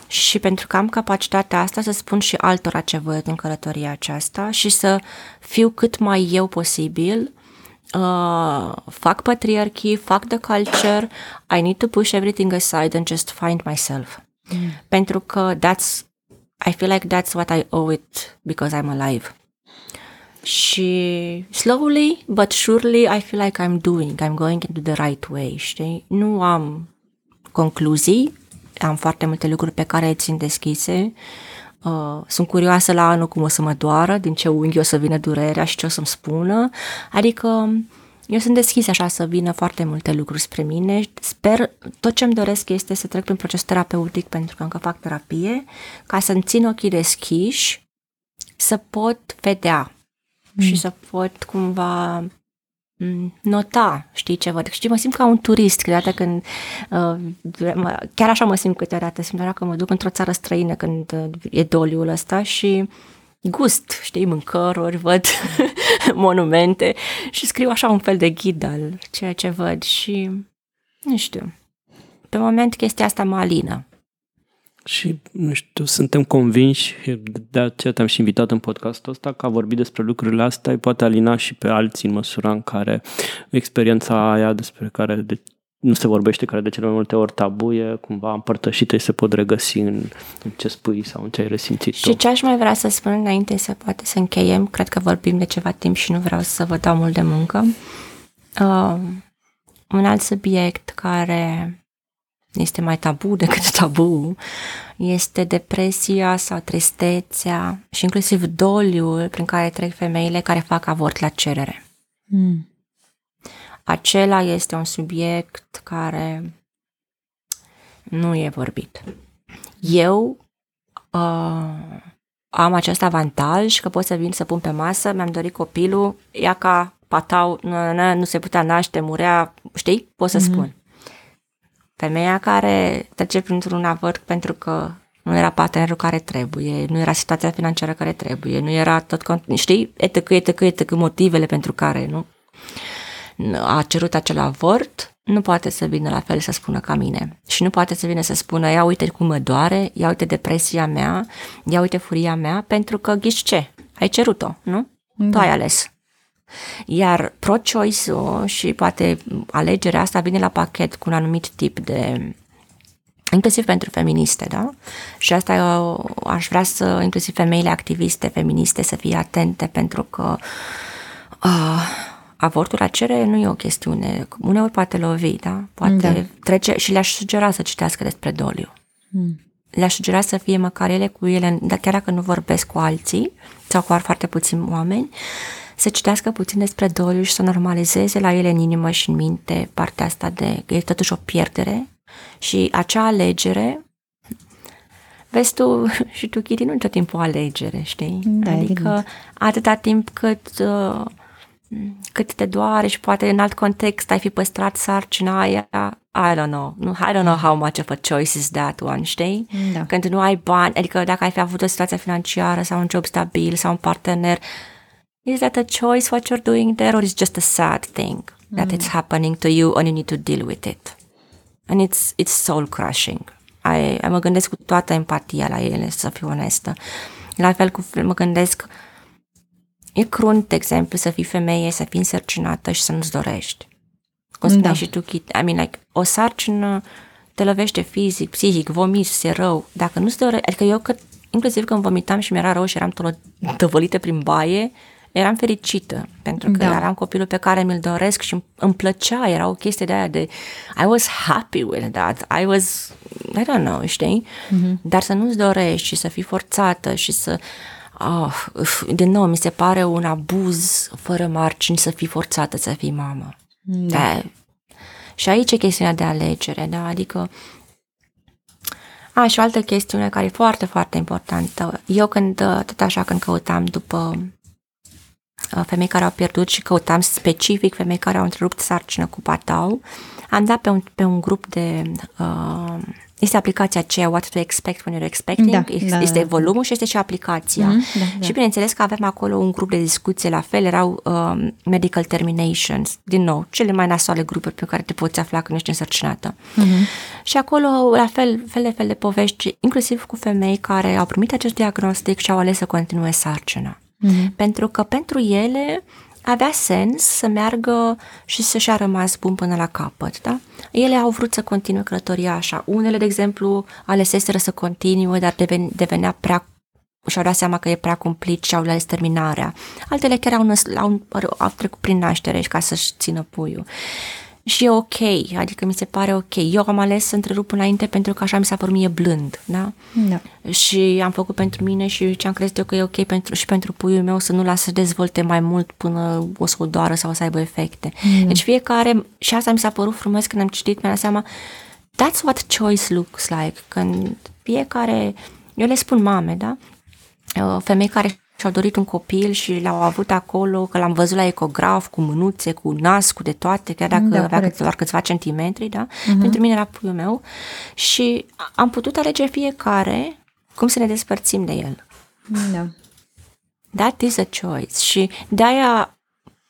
și pentru că am capacitatea asta să spun și altora ce văd în călătoria aceasta și să fiu cât mai eu posibil, uh, fac patriarchy, fac the culture, I need to push everything aside and just find myself. Mm. Pentru că that's, I feel like that's what I owe it because I'm alive. Și slowly but surely I feel like I'm doing, I'm going into the right way, știi? Nu am concluzii, am foarte multe lucruri pe care țin deschise. Uh, sunt curioasă la anul cum o să mă doară, din ce unghi o să vină durerea și ce o să-mi spună. Adică eu sunt deschis așa să vină foarte multe lucruri spre mine. Sper, tot ce îmi doresc este să trec prin proces terapeutic pentru că încă fac terapie, ca să-mi țin ochii deschiși, să pot vedea mm. și să pot cumva mm, nota, știi ce văd. Știi, mă simt ca un turist câteodată când, uh, chiar așa mă simt câteodată, simt că mă duc într-o țară străină când uh, e doliul ăsta și gust, știi, mâncăruri, văd monumente și scriu așa un fel de ghid al ceea ce văd și nu știu. Pe moment chestia asta mă alină. Și, nu știu, suntem convinși, de aceea te-am și invitat în podcastul ăsta, că a vorbit despre lucrurile astea îi poate alina și pe alții în măsura în care experiența aia despre care de, nu se vorbește, care de cele mai multe ori tabuie, cumva împărtășită și se pot regăsi în, în ce spui sau în ce ai resimțit Și tu. ce aș mai vrea să spun înainte să poate să încheiem, cred că vorbim de ceva timp și nu vreau să vă dau mult de muncă. Uh, un alt subiect care este mai tabu decât tabu, este depresia sau tristețea și inclusiv doliul prin care trec femeile care fac avort la cerere. Mm. Acela este un subiect care nu e vorbit. Eu uh, am acest avantaj că pot să vin să pun pe masă, mi-am dorit copilul, ia ca patau, nu, nu, nu se putea naște, murea, știi? Pot să mm-hmm. spun. Femeia care trece printr-un avort pentru că nu era partenerul care trebuie, nu era situația financiară care trebuie, nu era tot, știi, etc, etc, etc, motivele pentru care nu a cerut acel avort, nu poate să vină la fel să spună ca mine. Și nu poate să vină să spună, ia uite cum mă doare, ia uite depresia mea, ia uite furia mea, pentru că ghiși ce? Ai cerut-o, nu? Da. Tu ai ales. Iar pro-choice-ul și poate alegerea asta vine la pachet cu un anumit tip de inclusiv pentru feministe, da? Și asta eu aș vrea să, inclusiv femeile activiste, feministe, să fie atente pentru că uh, avortul la cerere nu e o chestiune, uneori poate lovi, da? Poate da. trece și le-aș sugera să citească despre doliu. Mm. Le-aș sugera să fie măcar ele cu ele, chiar dacă nu vorbesc cu alții sau cu foarte puțini oameni, să citească puțin despre doliu și să normalizeze la ele în inimă și în minte partea asta de că e totuși o pierdere și acea alegere Vezi tu și tu, Kitty, nu tot timpul o alegere, știi? Da, adică evident. atâta timp cât uh, cât te doare și poate în alt context ai fi păstrat sarcina aia, I don't know. I don't know how much of a choice is that one, știi? Da. Când nu ai bani, adică dacă ai fi avut o situație financiară sau un job stabil sau un partener, Is that a choice what you're doing there, or is just a sad thing that mm. it's happening to you and you need to deal with it? And it's it's soul crushing. I, I mă gândesc cu toată empatia la ele, să fiu onestă. La fel cu mă gândesc e crunt, de exemplu, să fii femeie, să fii însărcinată și să nu-ți dorești. Cum spuneai da. și tu, I mean, like, o sarcină te lovește fizic, psihic, vomiți, e rău, dacă nu-ți dă adică eu că, inclusiv când vomitam și mi-era rău și eram tăvălită prin baie, eram fericită pentru că da. eram copilul pe care mi-l doresc și îmi plăcea, era o chestie de aia de I was happy with that, I was, I don't know, știi? Mm-hmm. Dar să nu-ți dorești și să fii forțată și să oh, din nou, mi se pare un abuz fără margini să fii forțată să fii mamă. Da. da. Și aici e chestiunea de alegere, da? Adică a, și o altă chestiune care e foarte, foarte importantă. Eu când, tot așa, când căutam după Uh, femei care au pierdut și căutam specific femei care au întrerupt sarcină cu patau. Am dat pe un, pe un grup de... Uh, este aplicația aceea What to Expect When You're Expecting, da, este, da, da. volumul și este și aplicația. Mm, da, da. Și bineînțeles că avem acolo un grup de discuție la fel, erau uh, medical terminations, din nou, cele mai nasoale grupuri pe care te poți afla când ești însărcinată. Mm-hmm. Și acolo, la fel, fel de fel de povești, inclusiv cu femei care au primit acest diagnostic și au ales să continue sarcina. Mm-hmm. Pentru că pentru ele avea sens să meargă și să și-a rămas bun până la capăt, da? Ele au vrut să continue călătoria așa. Unele, de exemplu, aleseseră să continue, dar deven, devenea prea și-au dat seama că e prea cumplit și au ales terminarea. Altele chiar au, năs, au, au trecut prin naștere și ca să-și țină puiul și e ok, adică mi se pare ok. Eu am ales să întrerup înainte pentru că așa mi s-a părut mie blând, da? da. Și am făcut pentru mine și ce am crezut eu că e ok pentru, și pentru puiul meu să nu lasă să dezvolte mai mult până o să o doară sau să aibă efecte. Da. Deci fiecare, și asta mi s-a părut frumos când am citit, mi-am dat seama, that's what choice looks like, când fiecare, eu le spun mame, da? Femei care și-au dorit un copil și l-au avut acolo, că l-am văzut la ecograf, cu mânuțe, cu nas, cu de toate, chiar dacă da, avea doar câțiva centimetri, da? Uh-huh. Pentru mine era puiul meu și am putut alege fiecare cum să ne despărțim de el. Da. That is a choice și de-aia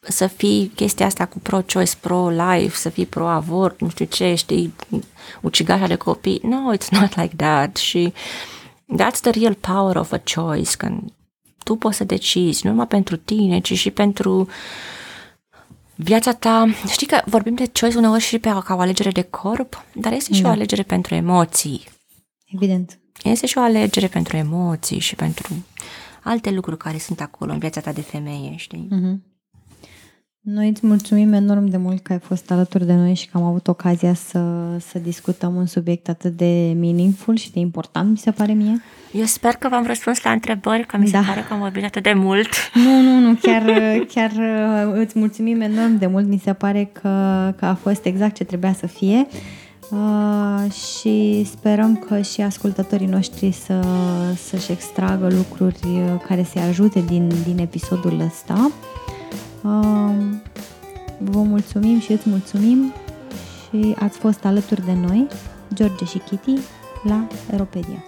să fii chestia asta cu pro-choice, pro-life, să fii pro-avort, nu știu ce, știi, ucigașa de copii. No, it's not like that și that's the real power of a choice, când tu poți să decizi, nu numai pentru tine, ci și pentru viața ta. Știi că vorbim de choice uneori și pe ca o alegere de corp, dar este și da. o alegere pentru emoții. Evident. Este și o alegere pentru emoții și pentru alte lucruri care sunt acolo în viața ta de femeie, știi? Mm-hmm. Noi îți mulțumim enorm de mult că ai fost alături de noi și că am avut ocazia să, să discutăm un subiect atât de meaningful și de important, mi se pare mie. Eu sper că v-am răspuns la întrebări, că mi se da. pare că am vorbit atât de mult. Nu, nu, nu, chiar, chiar uh, îți mulțumim enorm de mult, mi se pare că, că a fost exact ce trebuia să fie. Uh, și sperăm că și ascultătorii noștri să, să-și extragă lucruri uh, care să ajute din, din episodul ăsta. Vă mulțumim și îți mulțumim și ați fost alături de noi, George și Kitty, la Aeropedia.